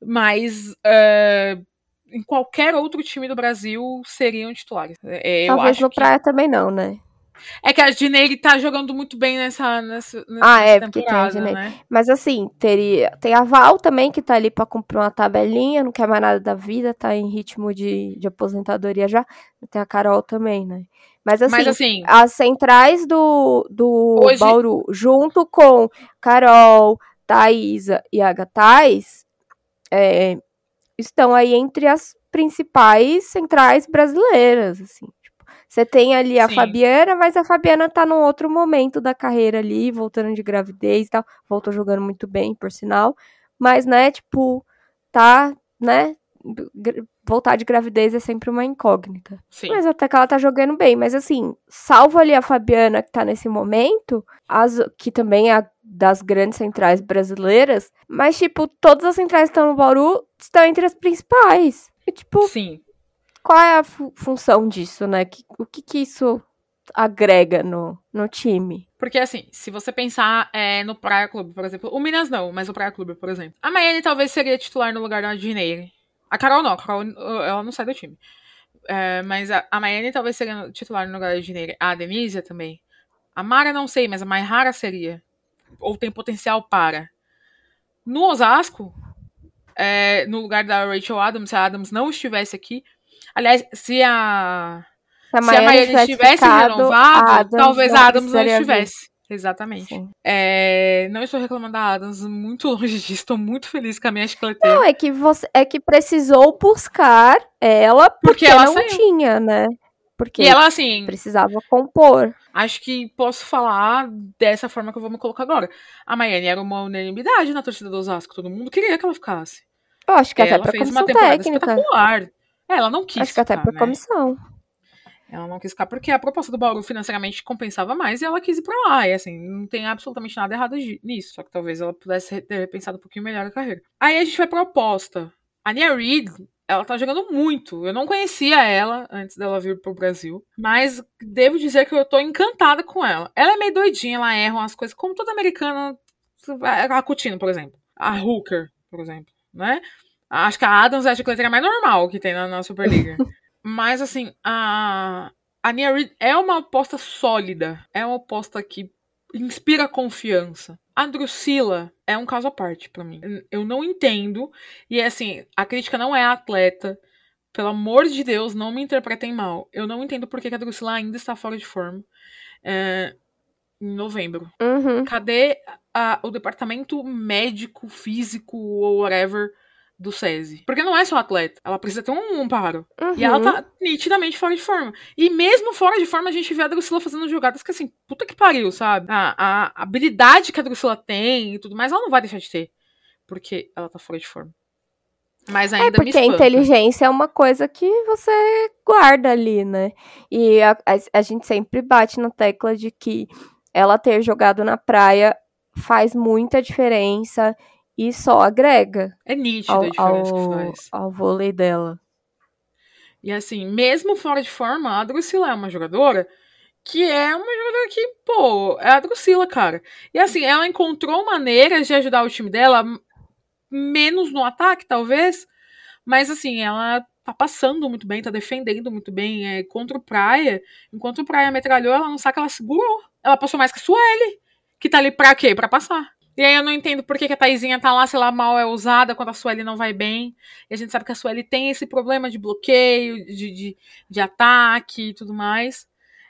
mas uh, em qualquer outro time do Brasil seriam titulares. É, talvez no que... Praia também não, né? É que a Dineire tá jogando muito bem nessa, nessa, nessa ah, é, porque tem a Dineire. Né? Mas assim, teria, tem a Val também, que tá ali pra cumprir uma tabelinha, não quer mais nada da vida, tá em ritmo de, de aposentadoria já. Tem a Carol também, né? Mas assim, Mas, assim as centrais do, do hoje... Bauru, junto com Carol, Thaisa e Agatais, é, estão aí entre as principais centrais brasileiras, assim. Você tem ali a Sim. Fabiana, mas a Fabiana tá num outro momento da carreira ali, voltando de gravidez e tal. Voltou jogando muito bem, por sinal. Mas, né, tipo, tá, né? Voltar de gravidez é sempre uma incógnita. Sim. Mas até que ela tá jogando bem. Mas assim, salvo ali a Fabiana que tá nesse momento, as, que também é das grandes centrais brasileiras. Mas, tipo, todas as centrais que estão no Bauru estão entre as principais. E, tipo, Sim qual é a fu função disso, né? Que, o que, que isso agrega no, no time? Porque, assim, se você pensar é, no Praia Clube, por exemplo, o Minas não, mas o Praia Clube, por exemplo, a Maiane talvez seria titular no lugar da Dineire. A Carol não, a Carol ela não sai do time. É, mas a, a Maiane talvez seria titular no lugar da Dineire. A Denise também. A Mara não sei, mas a Maihara seria. Ou tem potencial para. No Osasco, é, no lugar da Rachel Adams, se a Adams não estivesse aqui, Aliás, se a. Se a Miami, tivesse, tivesse renovado, Adams talvez a Adams não estivesse. Exatamente. É, não estou reclamando da Adams, muito longe disso. Estou muito feliz com a minha chicleteira. Não, é que você é que precisou buscar ela porque, porque ela não saiu. tinha, né? Porque e ela, assim, precisava compor. Acho que posso falar dessa forma que eu vou me colocar agora. A Maiane era uma unanimidade na torcida do Osasco. Todo mundo queria que ela ficasse. Eu acho que ela até pra fez uma temporada técnica. espetacular. É, ela não quis. Acho que até por né? comissão. Ela não quis ficar porque a proposta do Bauru financeiramente compensava mais e ela quis ir pra lá. E assim, não tem absolutamente nada errado nisso. Só que talvez ela pudesse ter repensado um pouquinho melhor a carreira. Aí a gente vai pra oposta. A Nia Reed, ela tá jogando muito. Eu não conhecia ela antes dela vir pro Brasil. Mas devo dizer que eu tô encantada com ela. Ela é meio doidinha, ela erra umas coisas, como toda americana. A Coutinho, por exemplo. A Hooker, por exemplo. Né? Acho que a Adams é a chicleteira mais normal que tem na, na Superliga. Mas, assim, a, a Nia Reed é uma aposta sólida. É uma aposta que inspira confiança. A Drusilla é um caso à parte para mim. Eu não entendo. E, assim, a crítica não é a atleta. Pelo amor de Deus, não me interpretem mal. Eu não entendo por que a Drusilla ainda está fora de forma. É, em novembro. Uhum. Cadê a, o departamento médico, físico ou whatever do SESI. Porque não é só atleta, ela precisa ter um, um paro. Uhum. E ela tá nitidamente fora de forma. E mesmo fora de forma, a gente vê a Drusilla fazendo jogadas que assim, puta que pariu, sabe? A, a habilidade que a Drusilla tem e tudo mais, ela não vai deixar de ter. Porque ela tá fora de forma. Mas é, ainda é porque a inteligência é uma coisa que você guarda ali, né? E a, a, a gente sempre bate na tecla de que ela ter jogado na praia faz muita diferença e só agrega. É nítida ao, a diferença ao, que faz. Ao vôlei dela. E assim, mesmo fora de forma, a Drusila é uma jogadora que é uma jogadora que, pô, é a Drusila, cara. E assim, ela encontrou maneiras de ajudar o time dela, menos no ataque, talvez, mas assim, ela tá passando muito bem, tá defendendo muito bem. É, contra o Praia, enquanto o Praia metralhou, ela no saco, ela segurou. Ela passou mais que a Sueli, que tá ali pra quê? Pra passar. E aí eu não entendo por que, que a Taizinha tá lá, se ela mal é usada, quando a Sueli não vai bem. E a gente sabe que a Sueli tem esse problema de bloqueio, de, de, de ataque e tudo mais.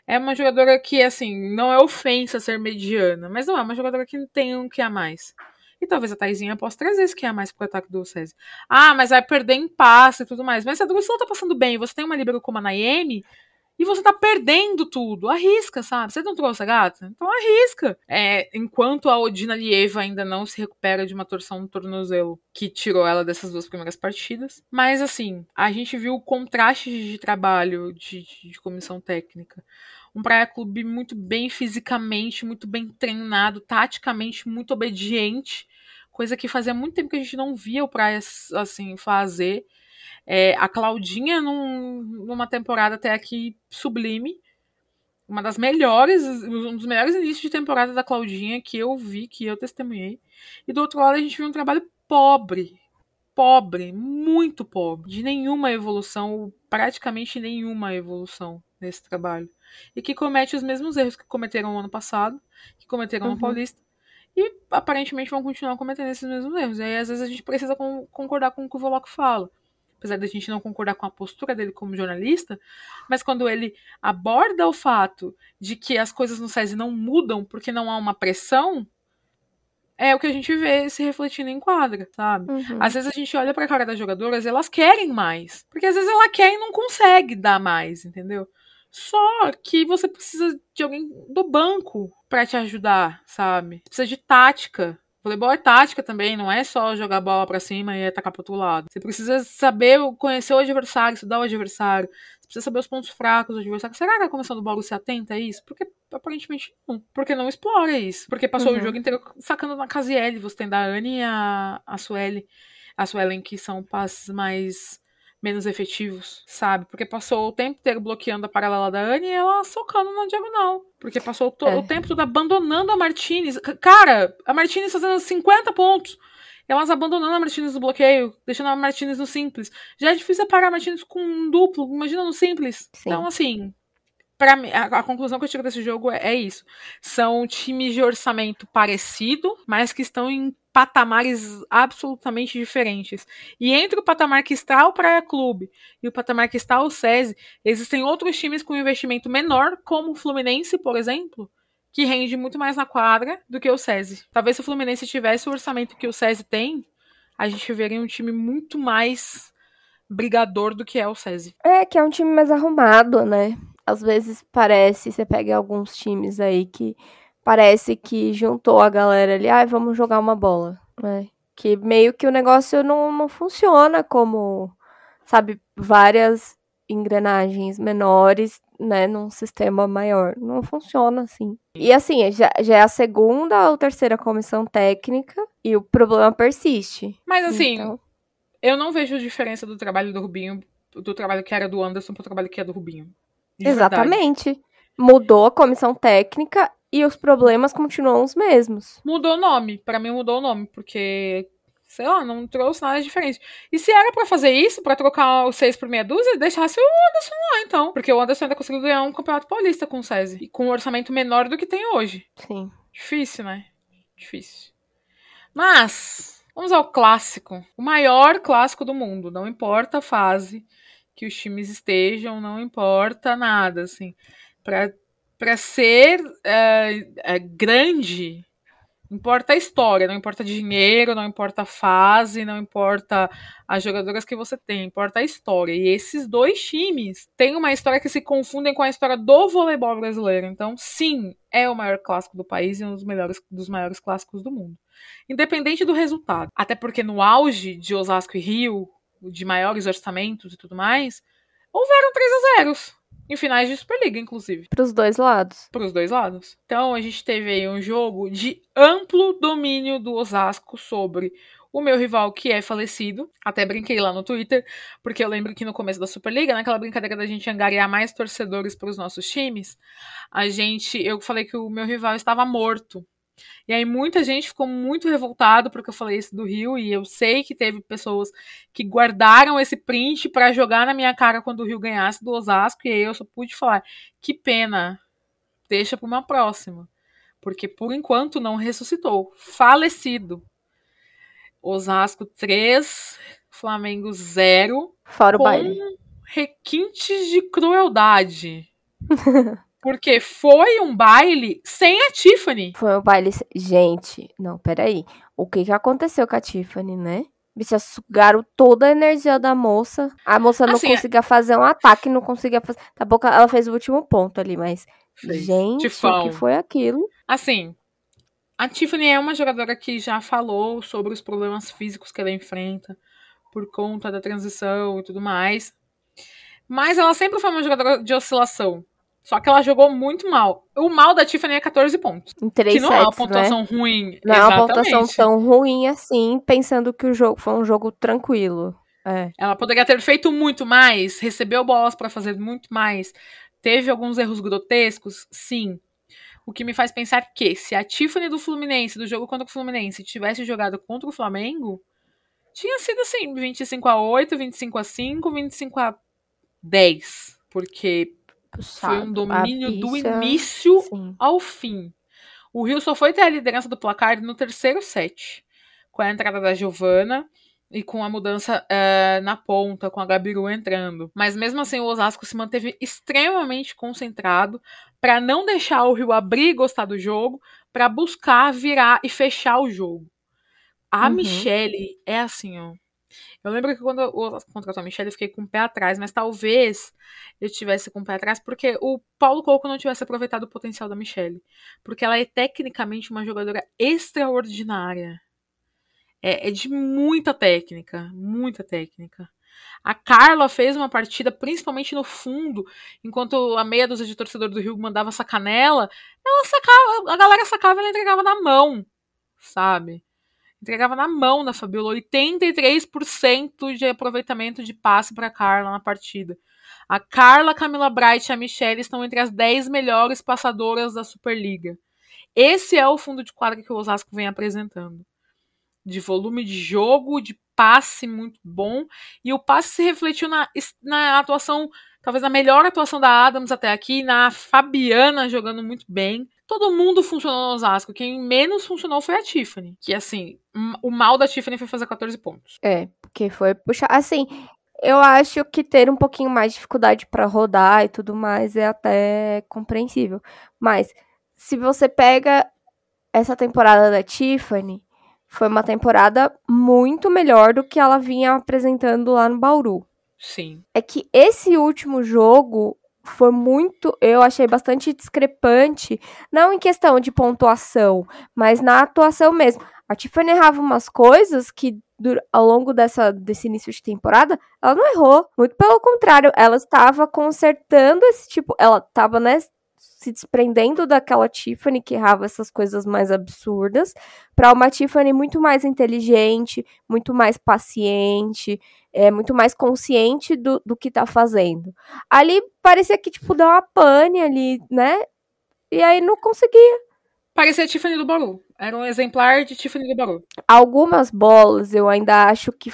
É uma jogadora que, assim, não é ofensa ser mediana, mas não é uma jogadora que tem um que a mais. E talvez a Taizinha possa trazer esse que a mais pro ataque do César. Ah, mas vai perder em passe e tudo mais. Mas se a Drusila tá passando bem você tem uma libero como a Naemi, e você tá perdendo tudo. Arrisca, sabe? Você não trouxe a gata? Então arrisca. É, enquanto a Odina Lieva ainda não se recupera de uma torção no tornozelo que tirou ela dessas duas primeiras partidas. Mas assim, a gente viu o contraste de trabalho de, de, de comissão técnica. Um Praia Clube muito bem fisicamente, muito bem treinado, taticamente muito obediente. Coisa que fazia muito tempo que a gente não via o Praia assim fazer. É, a Claudinha, num, numa temporada até aqui sublime, uma das melhores, um dos melhores inícios de temporada da Claudinha que eu vi, que eu testemunhei. E do outro lado a gente viu um trabalho pobre, pobre, muito pobre, de nenhuma evolução, praticamente nenhuma evolução nesse trabalho. E que comete os mesmos erros que cometeram no ano passado, que cometeram uhum. no Paulista, e aparentemente vão continuar cometendo esses mesmos erros. E aí às vezes a gente precisa concordar com o que o Voloco fala apesar da gente não concordar com a postura dele como jornalista, mas quando ele aborda o fato de que as coisas no SESI não mudam porque não há uma pressão, é o que a gente vê se refletindo em quadra, sabe? Uhum. Às vezes a gente olha pra cara das jogadoras e elas querem mais. Porque às vezes ela quer e não consegue dar mais, entendeu? Só que você precisa de alguém do banco para te ajudar, sabe? Precisa de tática, Voleibol é tática também, não é só jogar bola para cima e atacar pro outro lado. Você precisa saber conhecer o adversário, estudar o adversário. Você precisa saber os pontos fracos do adversário. Será que a comissão do Bauru se atenta a isso? Porque aparentemente não. Porque não explora isso. Porque passou uhum. o jogo inteiro sacando na Casiele. Você tem da Anne e a, a Sueli. A Suelen, que são passes mais menos efetivos, sabe? Porque passou o tempo inteiro bloqueando a paralela da Anne e ela socando na diagonal. Porque passou é. o tempo todo abandonando a Martinez. Cara, a Martinez fazendo 50 pontos. Elas abandonando a Martinez no bloqueio, deixando a Martinez no simples. Já é difícil parar a Martinez com um duplo, imagina no simples. Sim. Então, assim, para mim, a, a, conclusão que eu tiro desse jogo é, é, isso. São times de orçamento parecido, mas que estão em patamares absolutamente diferentes. E entre o patamar que está o Praia Clube e o patamar que está o SESI, existem outros times com investimento menor, como o Fluminense, por exemplo, que rende muito mais na quadra do que o SESI. Talvez se o Fluminense tivesse o orçamento que o SESI tem, a gente veria um time muito mais brigador do que é o SESI. É, que é um time mais arrumado, né? Às vezes parece, você pega alguns times aí que parece que juntou a galera ali, ah, vamos jogar uma bola, né? Que meio que o negócio não, não funciona como, sabe, várias engrenagens menores, né, num sistema maior. Não funciona assim. E assim, já, já é a segunda ou terceira comissão técnica e o problema persiste. Mas assim, então... eu não vejo diferença do trabalho do Rubinho, do trabalho que era do Anderson pro trabalho que é do Rubinho. Exatamente. Verdade. Mudou a comissão técnica e os problemas continuam os mesmos. Mudou o nome. para mim mudou o nome, porque sei lá, não trouxe nada diferente. E se era para fazer isso, para trocar o 6 por meia dúzia, deixasse o Anderson lá, então. Porque o Anderson ainda conseguiu ganhar um campeonato paulista com o SESI. E com um orçamento menor do que tem hoje. Sim. Difícil, né? Difícil. Mas, vamos ao clássico. O maior clássico do mundo. Não importa a fase que os times estejam, não importa nada, assim. Para ser é, grande, importa a história, não importa dinheiro, não importa a fase, não importa as jogadoras que você tem, importa a história. E esses dois times têm uma história que se confundem com a história do voleibol brasileiro. Então, sim, é o maior clássico do país e um dos melhores dos maiores clássicos do mundo. Independente do resultado. Até porque no auge de Osasco e Rio, de maiores orçamentos e tudo mais, houveram 3 a 0 em finais de Superliga, inclusive. Para os dois lados. Para os dois lados. Então a gente teve aí um jogo de amplo domínio do Osasco sobre o meu rival, que é falecido. Até brinquei lá no Twitter, porque eu lembro que no começo da Superliga, naquela brincadeira da gente angariar mais torcedores para os nossos times, a gente, eu falei que o meu rival estava morto. E aí muita gente ficou muito revoltado porque eu falei isso do Rio e eu sei que teve pessoas que guardaram esse print para jogar na minha cara quando o Rio ganhasse do Osasco e aí eu só pude falar, que pena. Deixa para uma próxima. Porque por enquanto não ressuscitou. Falecido. Osasco 3, Flamengo 0. Fora o baile. Requintes de crueldade. Porque foi um baile sem a Tiffany. Foi um baile. Gente, não, peraí. O que que aconteceu com a Tiffany, né? Bicha, sugaram toda a energia da moça. A moça não Assim, é- conseguia fazer um ataque, não conseguia fazer. Tá bom, ela fez o último ponto ali, mas. Fez. Gente, Tifão. o que foi aquilo? Assim, a Tiffany é uma jogadora que já falou sobre os problemas físicos que ela enfrenta por conta da transição e tudo mais. Mas ela sempre foi uma jogadora de oscilação. Só que ela jogou muito mal. O mal da Tiffany é 14 pontos. Em três que não é uma sets, né? pontuação ruim. Não é uma exatamente. pontuação tão ruim assim, pensando que o jogo foi um jogo tranquilo. É. Ela poderia ter feito muito mais, recebeu bolas para fazer muito mais. Teve alguns erros grotescos? Sim. O que me faz pensar que se a Tiffany do Fluminense, do jogo contra o Fluminense, tivesse jogado contra o Flamengo, tinha sido assim, 25 a 8, 25 a 5, 25 a 10, porque foi um Puxado. domínio do início Sim. ao fim. O Rio só foi ter a liderança do placar no terceiro set, com a entrada da Giovana e com a mudança eh, na ponta, com a Gabiru entrando. Mas mesmo assim, o Osasco se manteve extremamente concentrado para não deixar o Rio abrir e gostar do jogo, para buscar virar e fechar o jogo. A Uhum. Michele é assim, ó. Eu lembro que quando o contratou a Michelle, eu fiquei com o pé atrás, mas talvez eu tivesse com o pé atrás porque o Paulo Coco não tivesse aproveitado o potencial da Michelle. Porque ela é tecnicamente uma jogadora extraordinária. É, é de muita técnica, muita técnica. A Carla fez uma partida, principalmente no fundo, enquanto a meia dúzia de torcedor do Rio mandava sacanela, ela sacava, a galera sacava e ela entregava na mão, sabe? Entregava na mão da Fabiola, 83% de aproveitamento de passe para Carla na partida. A Carla, Camila Bright e a Michelle estão entre as 10 melhores passadoras da Superliga. Esse é o fundo de quadra que o Osasco vem apresentando. De volume de jogo, de passe muito bom. E o passe se refletiu na, na atuação, talvez na melhor atuação da Adams até aqui, na Fabiana jogando muito bem. Todo mundo funcionou no Osasco. Quem menos funcionou foi a Tiffany. Que, assim, o mal da Tiffany foi fazer 14 pontos. É, porque foi puxar. Assim, eu acho que ter um pouquinho mais de dificuldade pra rodar e tudo mais é até compreensível. Mas se você pega essa temporada da Tiffany, foi uma temporada muito melhor do que ela vinha apresentando lá no Bauru. Sim. É que esse último jogo foi muito, eu achei bastante discrepante, não em questão de pontuação, mas na atuação mesmo. A Tiffany errava umas coisas que ao longo dessa, desse início de temporada, ela não errou. Muito pelo contrário, ela estava consertando esse tipo, ela estava, né, se desprendendo daquela Tiffany que errava essas coisas mais absurdas, para uma Tiffany muito mais inteligente, muito mais paciente, é muito mais consciente do, do que tá fazendo. Ali parecia que, tipo, deu uma pane ali, né? E aí não conseguia. Parecia a Tiffany do Bauru. Era um exemplar de Tiffany do Bauru. Algumas bolas eu ainda acho que,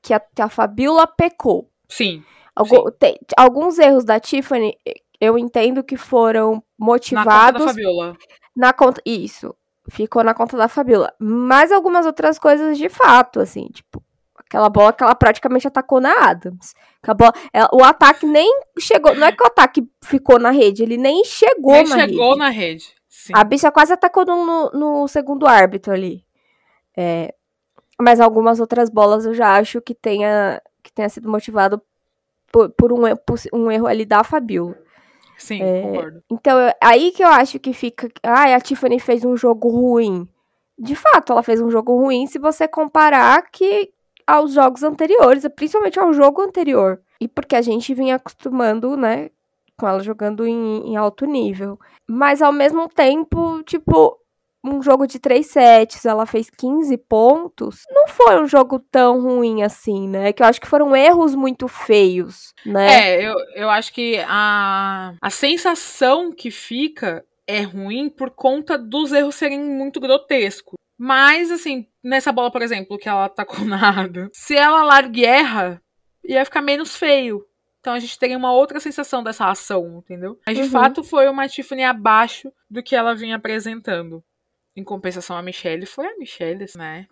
que, a, que a Fabiola pecou. Sim. Algu- tem- alguns erros da Tiffany eu entendo que foram Na conta da motivados Fabiola. na conta. Isso. Ficou na conta da Fabiola. Mas algumas outras coisas de fato, assim, tipo, aquela bola que ela praticamente atacou na Adams. Bola- ela- o ataque nem chegou. Não é que o ataque ficou na rede, ele nem chegou Nem na chegou rede. na rede. Sim. A bicha quase atacou no, no- segundo árbitro ali. É, mas algumas outras bolas eu já acho que tenha, que tenha sido motivado por, por um, por um erro ali da Fabiola. Sim, É, concordo. Então, eu- aí que eu acho que fica. Ai, a Tiffany fez um jogo ruim. De fato, ela fez um jogo ruim se você comparar que aos jogos anteriores, principalmente ao jogo anterior. E porque a gente vinha acostumando, né, com ela jogando em, em alto nível. Mas ao mesmo tempo, tipo, um jogo de três sets, ela fez 15 pontos, não foi um jogo tão ruim assim, né? Que eu acho que foram erros muito feios, né? É, eu, eu acho que a, a sensação que fica é ruim por conta dos erros serem muito grotescos. Mas, assim, nessa bola, por exemplo, que ela tá com nada, se ela larga e erra, ia ficar menos feio. Então a gente teria uma outra sensação dessa ação, entendeu? Mas de uhum. fato foi uma Tiffany abaixo do que ela vinha apresentando. Em compensação, a Michelle foi a Michelle, né?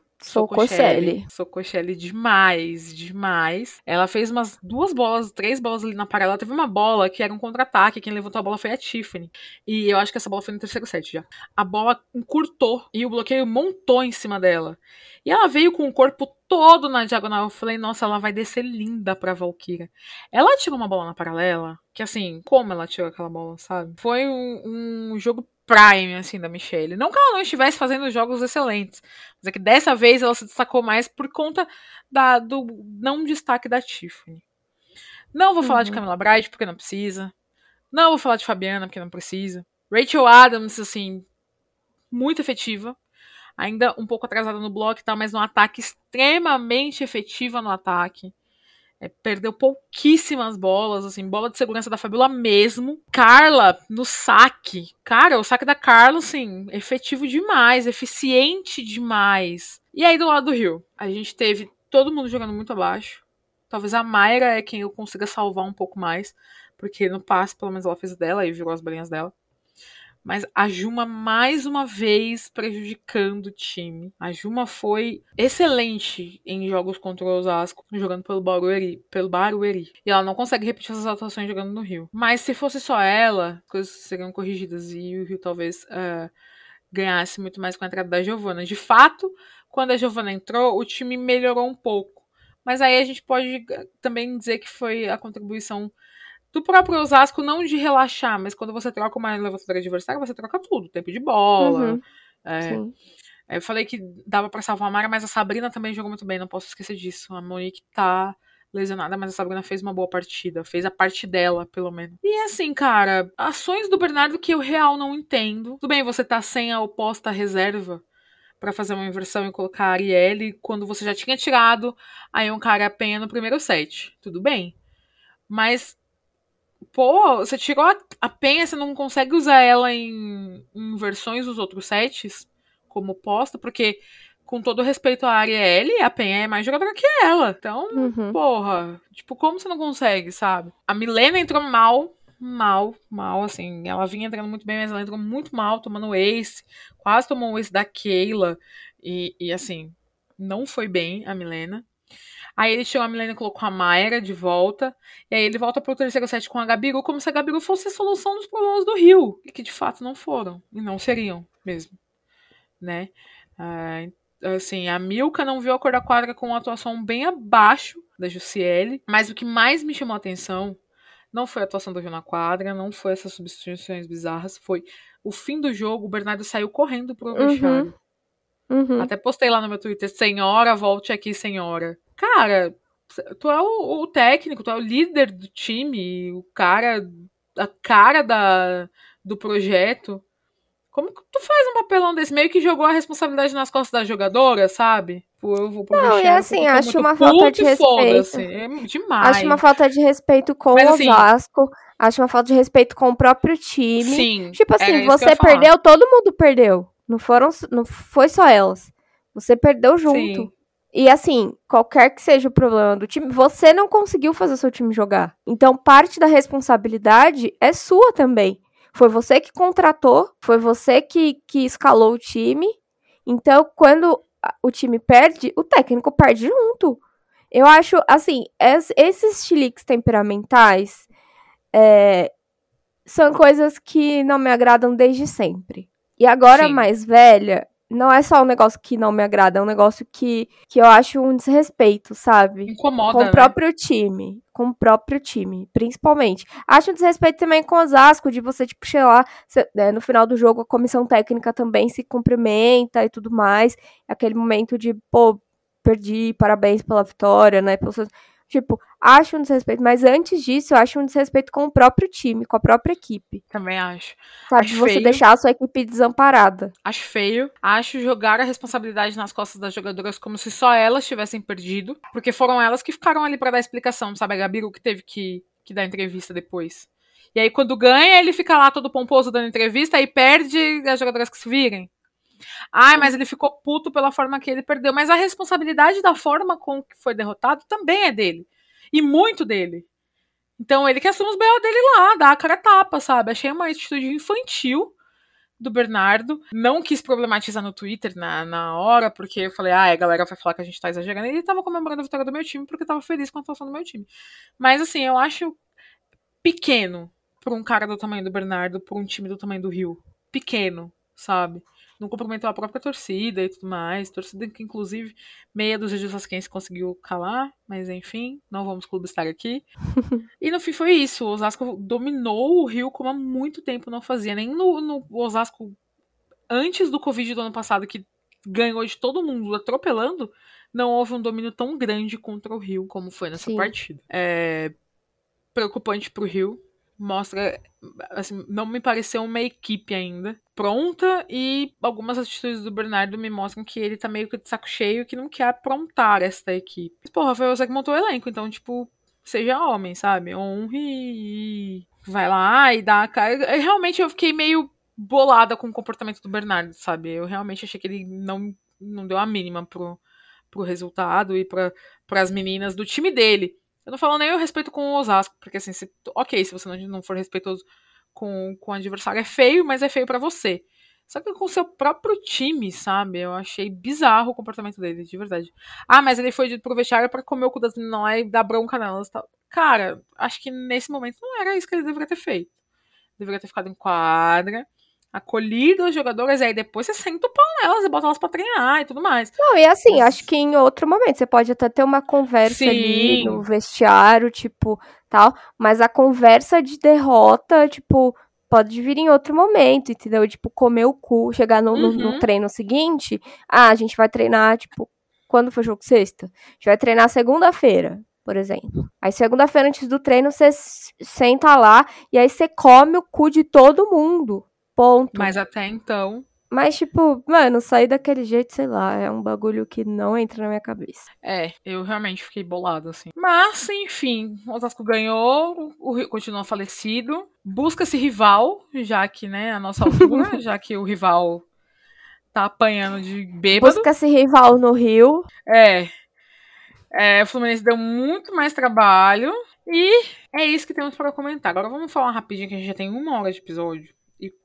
Sou Cochelle demais, demais. Ela fez umas duas bolas, três bolas ali na paralela. Teve uma bola que era um contra-ataque. Quem levantou a bola foi a Tiffany. E eu acho que essa bola foi no terceiro set já. A bola encurtou e o bloqueio montou em cima dela. E ela veio com o corpo todo na diagonal. Eu falei, nossa, ela vai descer linda pra Valkyria. Ela tirou uma bola na paralela, que assim, como ela tirou aquela bola, sabe? Foi um, um jogo prime, assim, da Michelle. Não que ela não estivesse fazendo jogos excelentes, mas é que dessa vez ela se destacou mais por conta da, do não destaque da Tiffany. Não vou uhum. falar de uhum. Camila Bright, porque não precisa. Não vou falar de Fabiana, porque não precisa. Rachel Adams, assim, muito efetiva. Ainda um pouco atrasada no bloco e tal, mas no ataque extremamente efetiva no ataque. É, perdeu pouquíssimas bolas, assim, bola de segurança da Fabiola mesmo. Carla, no saque. Cara, o saque da Carla, assim, efetivo demais, eficiente demais. E aí do lado do Rio, a gente teve todo mundo jogando muito abaixo. Talvez a Mayra é quem eu consiga salvar um pouco mais, porque no passe, pelo menos, ela fez dela e virou as bolinhas dela. Mas a Juma mais uma vez prejudicando o time. A Juma foi excelente em jogos contra o Osasco, jogando pelo Barueri, pelo Barueri. E ela não consegue repetir essas atuações jogando no Rio. Mas se fosse só ela, coisas seriam corrigidas e o Rio talvez uh, ganhasse muito mais com a entrada da Giovana. De fato, quando a Giovana entrou, o time melhorou um pouco. Mas aí a gente pode também dizer que foi a contribuição do próprio Osasco, não de relaxar, mas quando você troca uma levantadora adversária, você troca tudo, tempo de bola. Uhum. É, eu falei que dava para salvar a Mara, mas a Sabrina também jogou muito bem, não posso esquecer disso. A Monique tá lesionada, mas a Sabrina fez uma boa partida, fez a parte dela, pelo menos. E assim, cara, ações do Bernardo que eu real não entendo. Tudo bem, você tá sem a oposta reserva para fazer uma inversão e colocar a Arielle quando você já tinha tirado aí um cara a penha no primeiro set. Tudo bem. Mas pô, você tirou a, penha, você não consegue usar ela em, em versões dos outros sets como posta, porque com todo respeito à Arielle, a Penha é mais jogadora que ela. Então, uhum. porra, tipo, como você não consegue, sabe? A Milena entrou mal, mal, mal, assim. Ela vinha entrando muito bem, mas ela entrou muito mal, tomando ace. Quase tomou o ace da Keila. E, e assim, não foi bem a Milena. Aí ele chegou a Milena e colocou a Mayra de volta. E aí ele volta pro terceiro set com a Gabiru, como se a Gabiru fosse a solução dos problemas do Rio. E que de fato não foram. E não seriam mesmo. Né? Ah, assim, a Milka não viu a cor da quadra com uma atuação bem abaixo da Jussiele. Mas o que mais me chamou a atenção não foi a atuação do Rio na quadra, não foi essas substituições bizarras, foi o fim do jogo, o Bernardo saiu correndo pro uhum. vestiário. Uhum. Até postei lá no meu Twitter, senhora, volte aqui, senhora. Cara, tu é o, o, técnico, tu é o líder do time, o cara, a cara da, do projeto. Como que tu faz um papelão desse? Meio que jogou a responsabilidade nas costas da jogadora, sabe? Pô, eu vou Não, e assim, acho uma falta de respeito. É demais. Acho uma falta de respeito com Mas, o assim, Vasco. Acho uma falta de respeito com o próprio time. Sim. Tipo assim, você perdeu, todo mundo perdeu. Não foram, não foi só elas. Você perdeu junto. Sim. E assim, qualquer que seja o problema do time, você não conseguiu fazer o seu time jogar. Então, parte da responsabilidade é sua também. Foi você que contratou, foi você que, que escalou o time. Então, quando o time perde, o técnico perde junto. Eu acho, assim, esses chiliques temperamentais é, são coisas que não me agradam desde sempre. E agora, Sim. mais velha, não é só um negócio que não me agrada, é um negócio que, que eu acho um desrespeito, sabe? Incomoda, Com o né? próprio time. Com o próprio time, principalmente. Acho um desrespeito também com o Osasco, de você, tipo, sei lá, você, né, no final do jogo a comissão técnica também se cumprimenta e tudo mais. Aquele momento de, pô, perdi, parabéns pela vitória, né? Tipo, acho um desrespeito, mas antes disso, eu acho um desrespeito com o próprio time, com a própria equipe. Também acho. Sabe, Acho você feio. deixar a sua equipe desamparada. Acho feio. Acho jogar a responsabilidade nas costas das jogadoras como se só elas tivessem perdido. Porque foram elas que ficaram ali pra dar explicação, sabe? A Gabiru que teve que, que dar entrevista depois. E aí, quando ganha, ele fica lá todo pomposo dando entrevista e perde as jogadoras que se virem. Ai, mas ele ficou puto pela forma que ele perdeu. Mas a responsabilidade da forma com que foi derrotado também é dele. E muito dele. Então ele que assume os B.O. dele lá, dá a cara a tapa, sabe? Achei uma atitude infantil do Bernardo. Não quis problematizar no Twitter na, na hora, porque eu falei, ah, a galera vai falar que a gente tá exagerando. Ele tava comemorando a vitória do meu time porque tava feliz com a atuação do meu time. Mas assim, eu acho pequeno pra um cara do tamanho do Bernardo, pra um time do tamanho do Rio. Pequeno, sabe? Não cumprimentou a própria torcida e tudo mais. Torcida que, inclusive, meia dúzia de Osasquense conseguiu calar, mas enfim, não vamos clubistar aqui. e no fim foi isso. O Osasco dominou o Rio como há muito tempo não fazia. Nem no, no Osasco antes do Covid do ano passado, que ganhou de todo mundo atropelando, não houve um domínio tão grande contra o Rio como foi nessa Sim. partida. É preocupante pro Rio. Mostra, assim, não me pareceu uma equipe ainda pronta e algumas atitudes do Bernardo me mostram que ele tá meio que de saco cheio que não quer aprontar esta equipe. Mas, porra, foi você que montou o elenco, então, tipo, seja homem, sabe? Honre vai lá e dá a cara. Realmente eu fiquei meio bolada com o comportamento do Bernardo, sabe? Eu realmente achei que ele não, não deu a mínima pro, pro resultado e para as meninas do time dele. Eu não falo nem o respeito com o Osasco, porque assim, se, ok, se você não, não for respeitoso com, com o adversário, é feio, mas é feio pra você. Só que com o seu próprio time, sabe? Eu achei bizarro o comportamento dele, de verdade. Ah, mas ele foi pro vestiário pra comer o cu das meninas e dar bronca nelas e tal. Cara, acho que nesse momento não era isso que ele deveria ter feito. Deveria ter ficado em quadra, acolhido as jogadoras, e aí depois você senta o pau nelas e bota elas pra treinar e tudo mais. Não, e assim, acho que em outro momento você pode até ter uma conversa ali Sim. no vestiário, tipo, tal, mas a conversa de derrota, tipo, pode vir em outro momento, entendeu? Tipo, comer o cu, chegar no, no- no Uhum. treino seguinte, ah, a gente vai treinar, tipo, quando foi jogo sexta? A gente vai treinar segunda-feira, por exemplo. Aí segunda-feira antes do treino você senta lá e aí você come o cu de todo mundo. Ponto. Mas até então, Mas, tipo, mano, sair daquele jeito, sei lá, é um bagulho que não entra na minha cabeça. É, eu realmente fiquei bolado, assim. Mas, enfim, o Osasco ganhou, o Rio continua falecido. Busca-se rival, já que, né, a nossa altura, já que o rival tá apanhando de bêbado. Busca-se rival no Rio. É. É, o Fluminense deu muito mais trabalho. E é isso que temos para comentar. Agora vamos falar rapidinho, que a gente já tem uma hora de episódio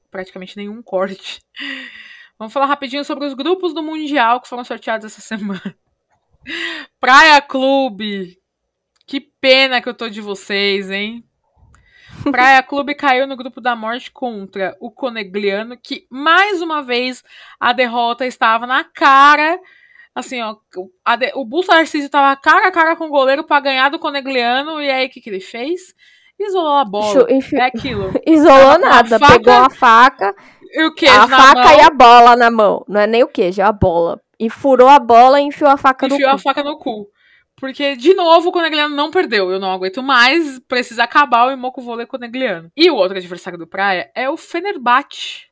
praticamente nenhum corte. Vamos falar rapidinho sobre os grupos do Mundial que foram sorteados essa semana. Praia Clube. Que pena que eu tô de vocês, hein? Praia Clube caiu no grupo da morte contra o Conegliano, que mais uma vez a derrota estava na cara. Assim, ó, de- o Bulso Narciso estava cara a cara com o goleiro para ganhar do Conegliano, e aí o que, que ele fez? Isolou a bola. Enfi- É aquilo. Isolou com a nada, faca, pegou a faca, E o queijo a faca mão, e a bola na mão. Não é nem o queijo, é a bola. E furou a bola e enfiou a faca no enfiou cu. a faca no cu. Porque, de novo, o Conegliano não perdeu. Eu não aguento mais. Precisa acabar o Imoco Vôlei Conegliano. E o outro adversário do Praia é o Fenerbahçe.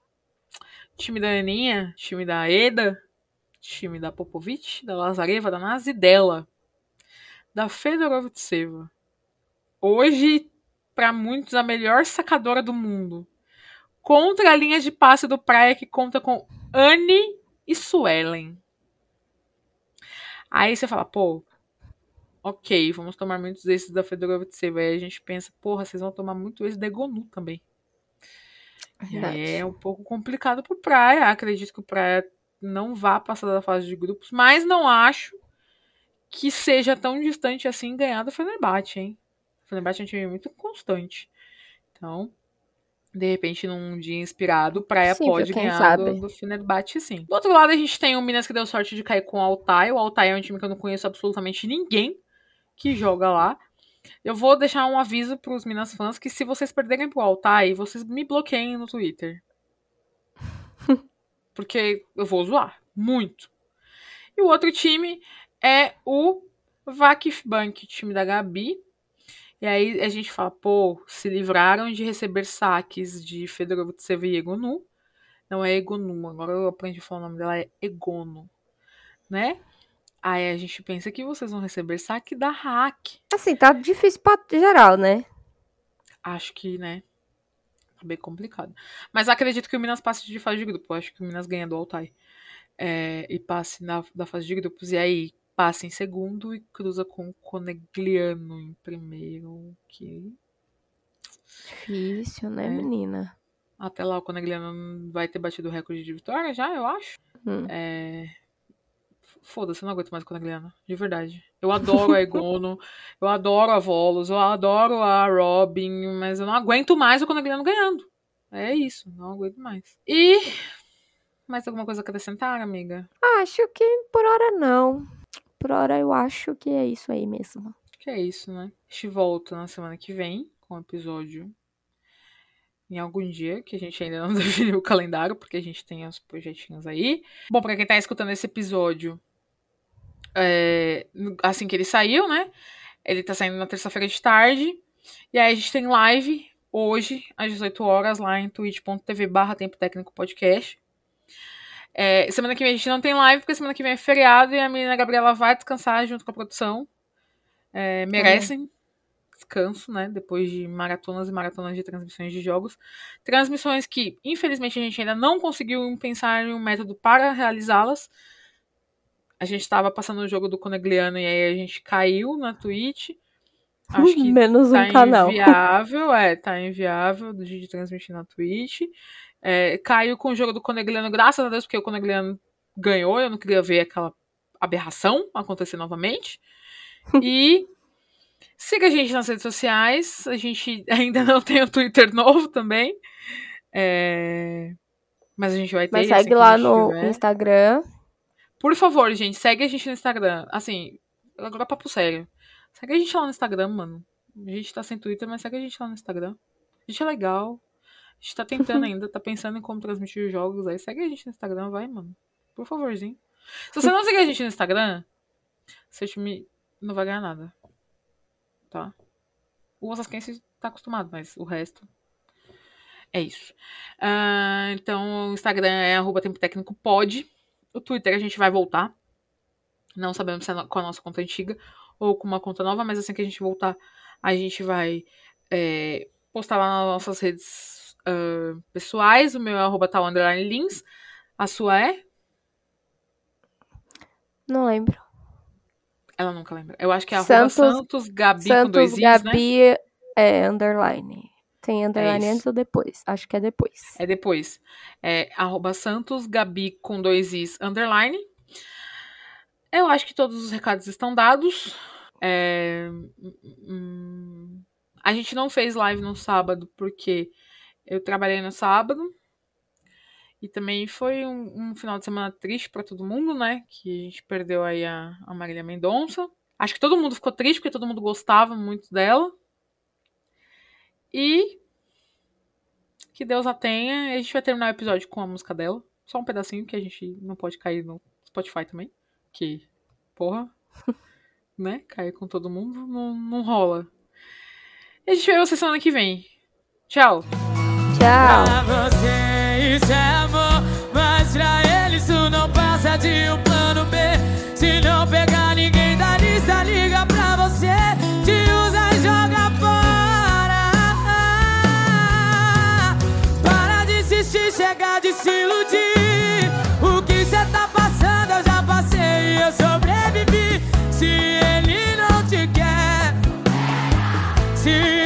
Time da Aninha, time da Eda, time da Popovic, da Lazareva, da Nazi e dela. Da Fedorovitseva. Hoje, para muitos, a melhor sacadora do mundo. Contra a linha de passe do Praia, que conta com Anne e Suelen. Aí você fala, pô, ok, vamos tomar muitos desses da Fedorovitseva. Aí a gente pensa, porra, vocês vão tomar muito esse da Egonu também. Aí é um pouco complicado pro Praia. Acredito que o Praia não vá passar da fase de grupos, mas não acho que seja tão distante assim ganhar do Fenerbahçe, hein? O Fenerbahçe é um time muito constante. Então, de repente, num dia inspirado, Praia Sim, pode ganhar sabe. do, do Fenerbahçe, sim. Do outro lado, a gente tem o Minas que deu sorte de cair com o Altai. O Altai é um time que eu não conheço absolutamente ninguém que joga lá. Eu vou deixar um aviso pros Minas fãs que se vocês perderem pro Altai, vocês me bloqueiem no Twitter. Porque eu vou zoar. Muito. E o outro time é o Vakifbank, time da Gabi. E aí a gente fala, pô, se livraram de receber saques de Fedorovtsev e Egonu. Não é Egonu, agora eu aprendi a falar o nome dela, é Egono, né? Aí a gente pensa que vocês vão receber saque da hack. Assim, tá difícil pra geral, né? Acho que, né? Tá bem complicado. Mas acredito que o Minas passe de fase de grupo. Acho que o Minas ganha do Altai. É, e passe na, da fase de grupos. E aí passa em segundo e cruza com o Conegliano em primeiro. Que. Difícil, né, é. menina? Até lá o Conegliano vai ter batido o recorde de vitória já, eu acho. Hum. É... Foda-se, eu não aguento mais o Conegliano. De verdade. Eu adoro a Egono, eu adoro a Volos, eu adoro a Robin, mas eu não aguento mais o Conegliano ganhando. É isso, não aguento mais. E. Mais alguma coisa a acrescentar, amiga? Acho que por hora não. Por hora eu acho que é isso aí mesmo. Que é isso, né? A gente volta na semana que vem com o episódio em algum dia, que a gente ainda não definiu o calendário, porque a gente tem os projetinhos aí. Bom, para quem tá escutando esse episódio, é, assim que ele saiu, né? Ele tá saindo na terça-feira de tarde. E aí a gente tem live hoje, às 18 horas, lá em twitch.tv barra Tempo Técnico Podcast. É, semana que vem a gente não tem live, porque semana que vem é feriado e a menina Gabriela vai descansar junto com a produção. É, merecem descanso, né? Depois de maratonas e maratonas de transmissões de jogos. Transmissões que, infelizmente, a gente ainda não conseguiu pensar em um método para realizá-las. A gente estava passando o jogo do Conegliano e aí a gente caiu na Twitch. Acho que Menos tá um canal. inviável, é, tá inviável de transmitir na Twitch. É, caiu com o jogo do Conegliano, graças a Deus, porque o Conegliano ganhou, eu não queria ver aquela aberração acontecer novamente. E Siga a gente nas redes sociais. A gente ainda não tem o Twitter novo também. É... Mas a gente vai ter. Mas segue lá no tiver. Instagram. Por favor, gente, segue a gente no Instagram. Assim, agora é papo sério. Segue a gente lá no Instagram, mano. A gente tá sem Twitter, mas segue a gente lá no Instagram. A gente é legal. A gente tá tentando ainda, tá pensando em como transmitir jogos aí. Segue a gente no Instagram, vai, mano. Por favorzinho. Se você não seguir a gente no Instagram, você não vai ganhar nada tá? O Osasquense tá acostumado, mas o resto é isso. Uh, então, o Instagram é arroba tempo técnico pode. O Twitter a gente vai voltar. Não sabemos se é com a nossa conta antiga ou com uma conta nova, mas assim que a gente voltar, a gente vai é, postar lá nas nossas redes uh, pessoais. O meu é arroba tal underline lins. A sua é? Não lembro. Ela nunca lembra. Eu acho que é Santos, Santos Gabi Santos, com dois Gabi né? é underline. Tem underline é antes ou depois? Acho que é depois. É depois. É arroba Santos Gabi com dois is underline. Eu acho que todos os recados estão dados. É... Hum... A gente não fez live no sábado porque eu trabalhei no sábado. E também foi um, um final de semana triste para todo mundo, né? Que a gente perdeu aí a, a Marília Mendonça. Acho que todo mundo ficou triste porque todo mundo gostava muito dela. E que Deus a tenha. A gente vai terminar o episódio com a música dela. Só um pedacinho que a gente não pode cair no Spotify também. Que, porra, né? Cair com todo mundo não, não rola. E a gente vê você semana que vem. Tchau legal. Pra você isso é amor, mas pra ele isso não passa de um plano B. Se não pegar ninguém da lista, liga pra você, te usa e joga fora. Para de insistir, chega de se iludir. O que cê tá passando eu já passei e eu sobrevivi. Se ele não te quer, se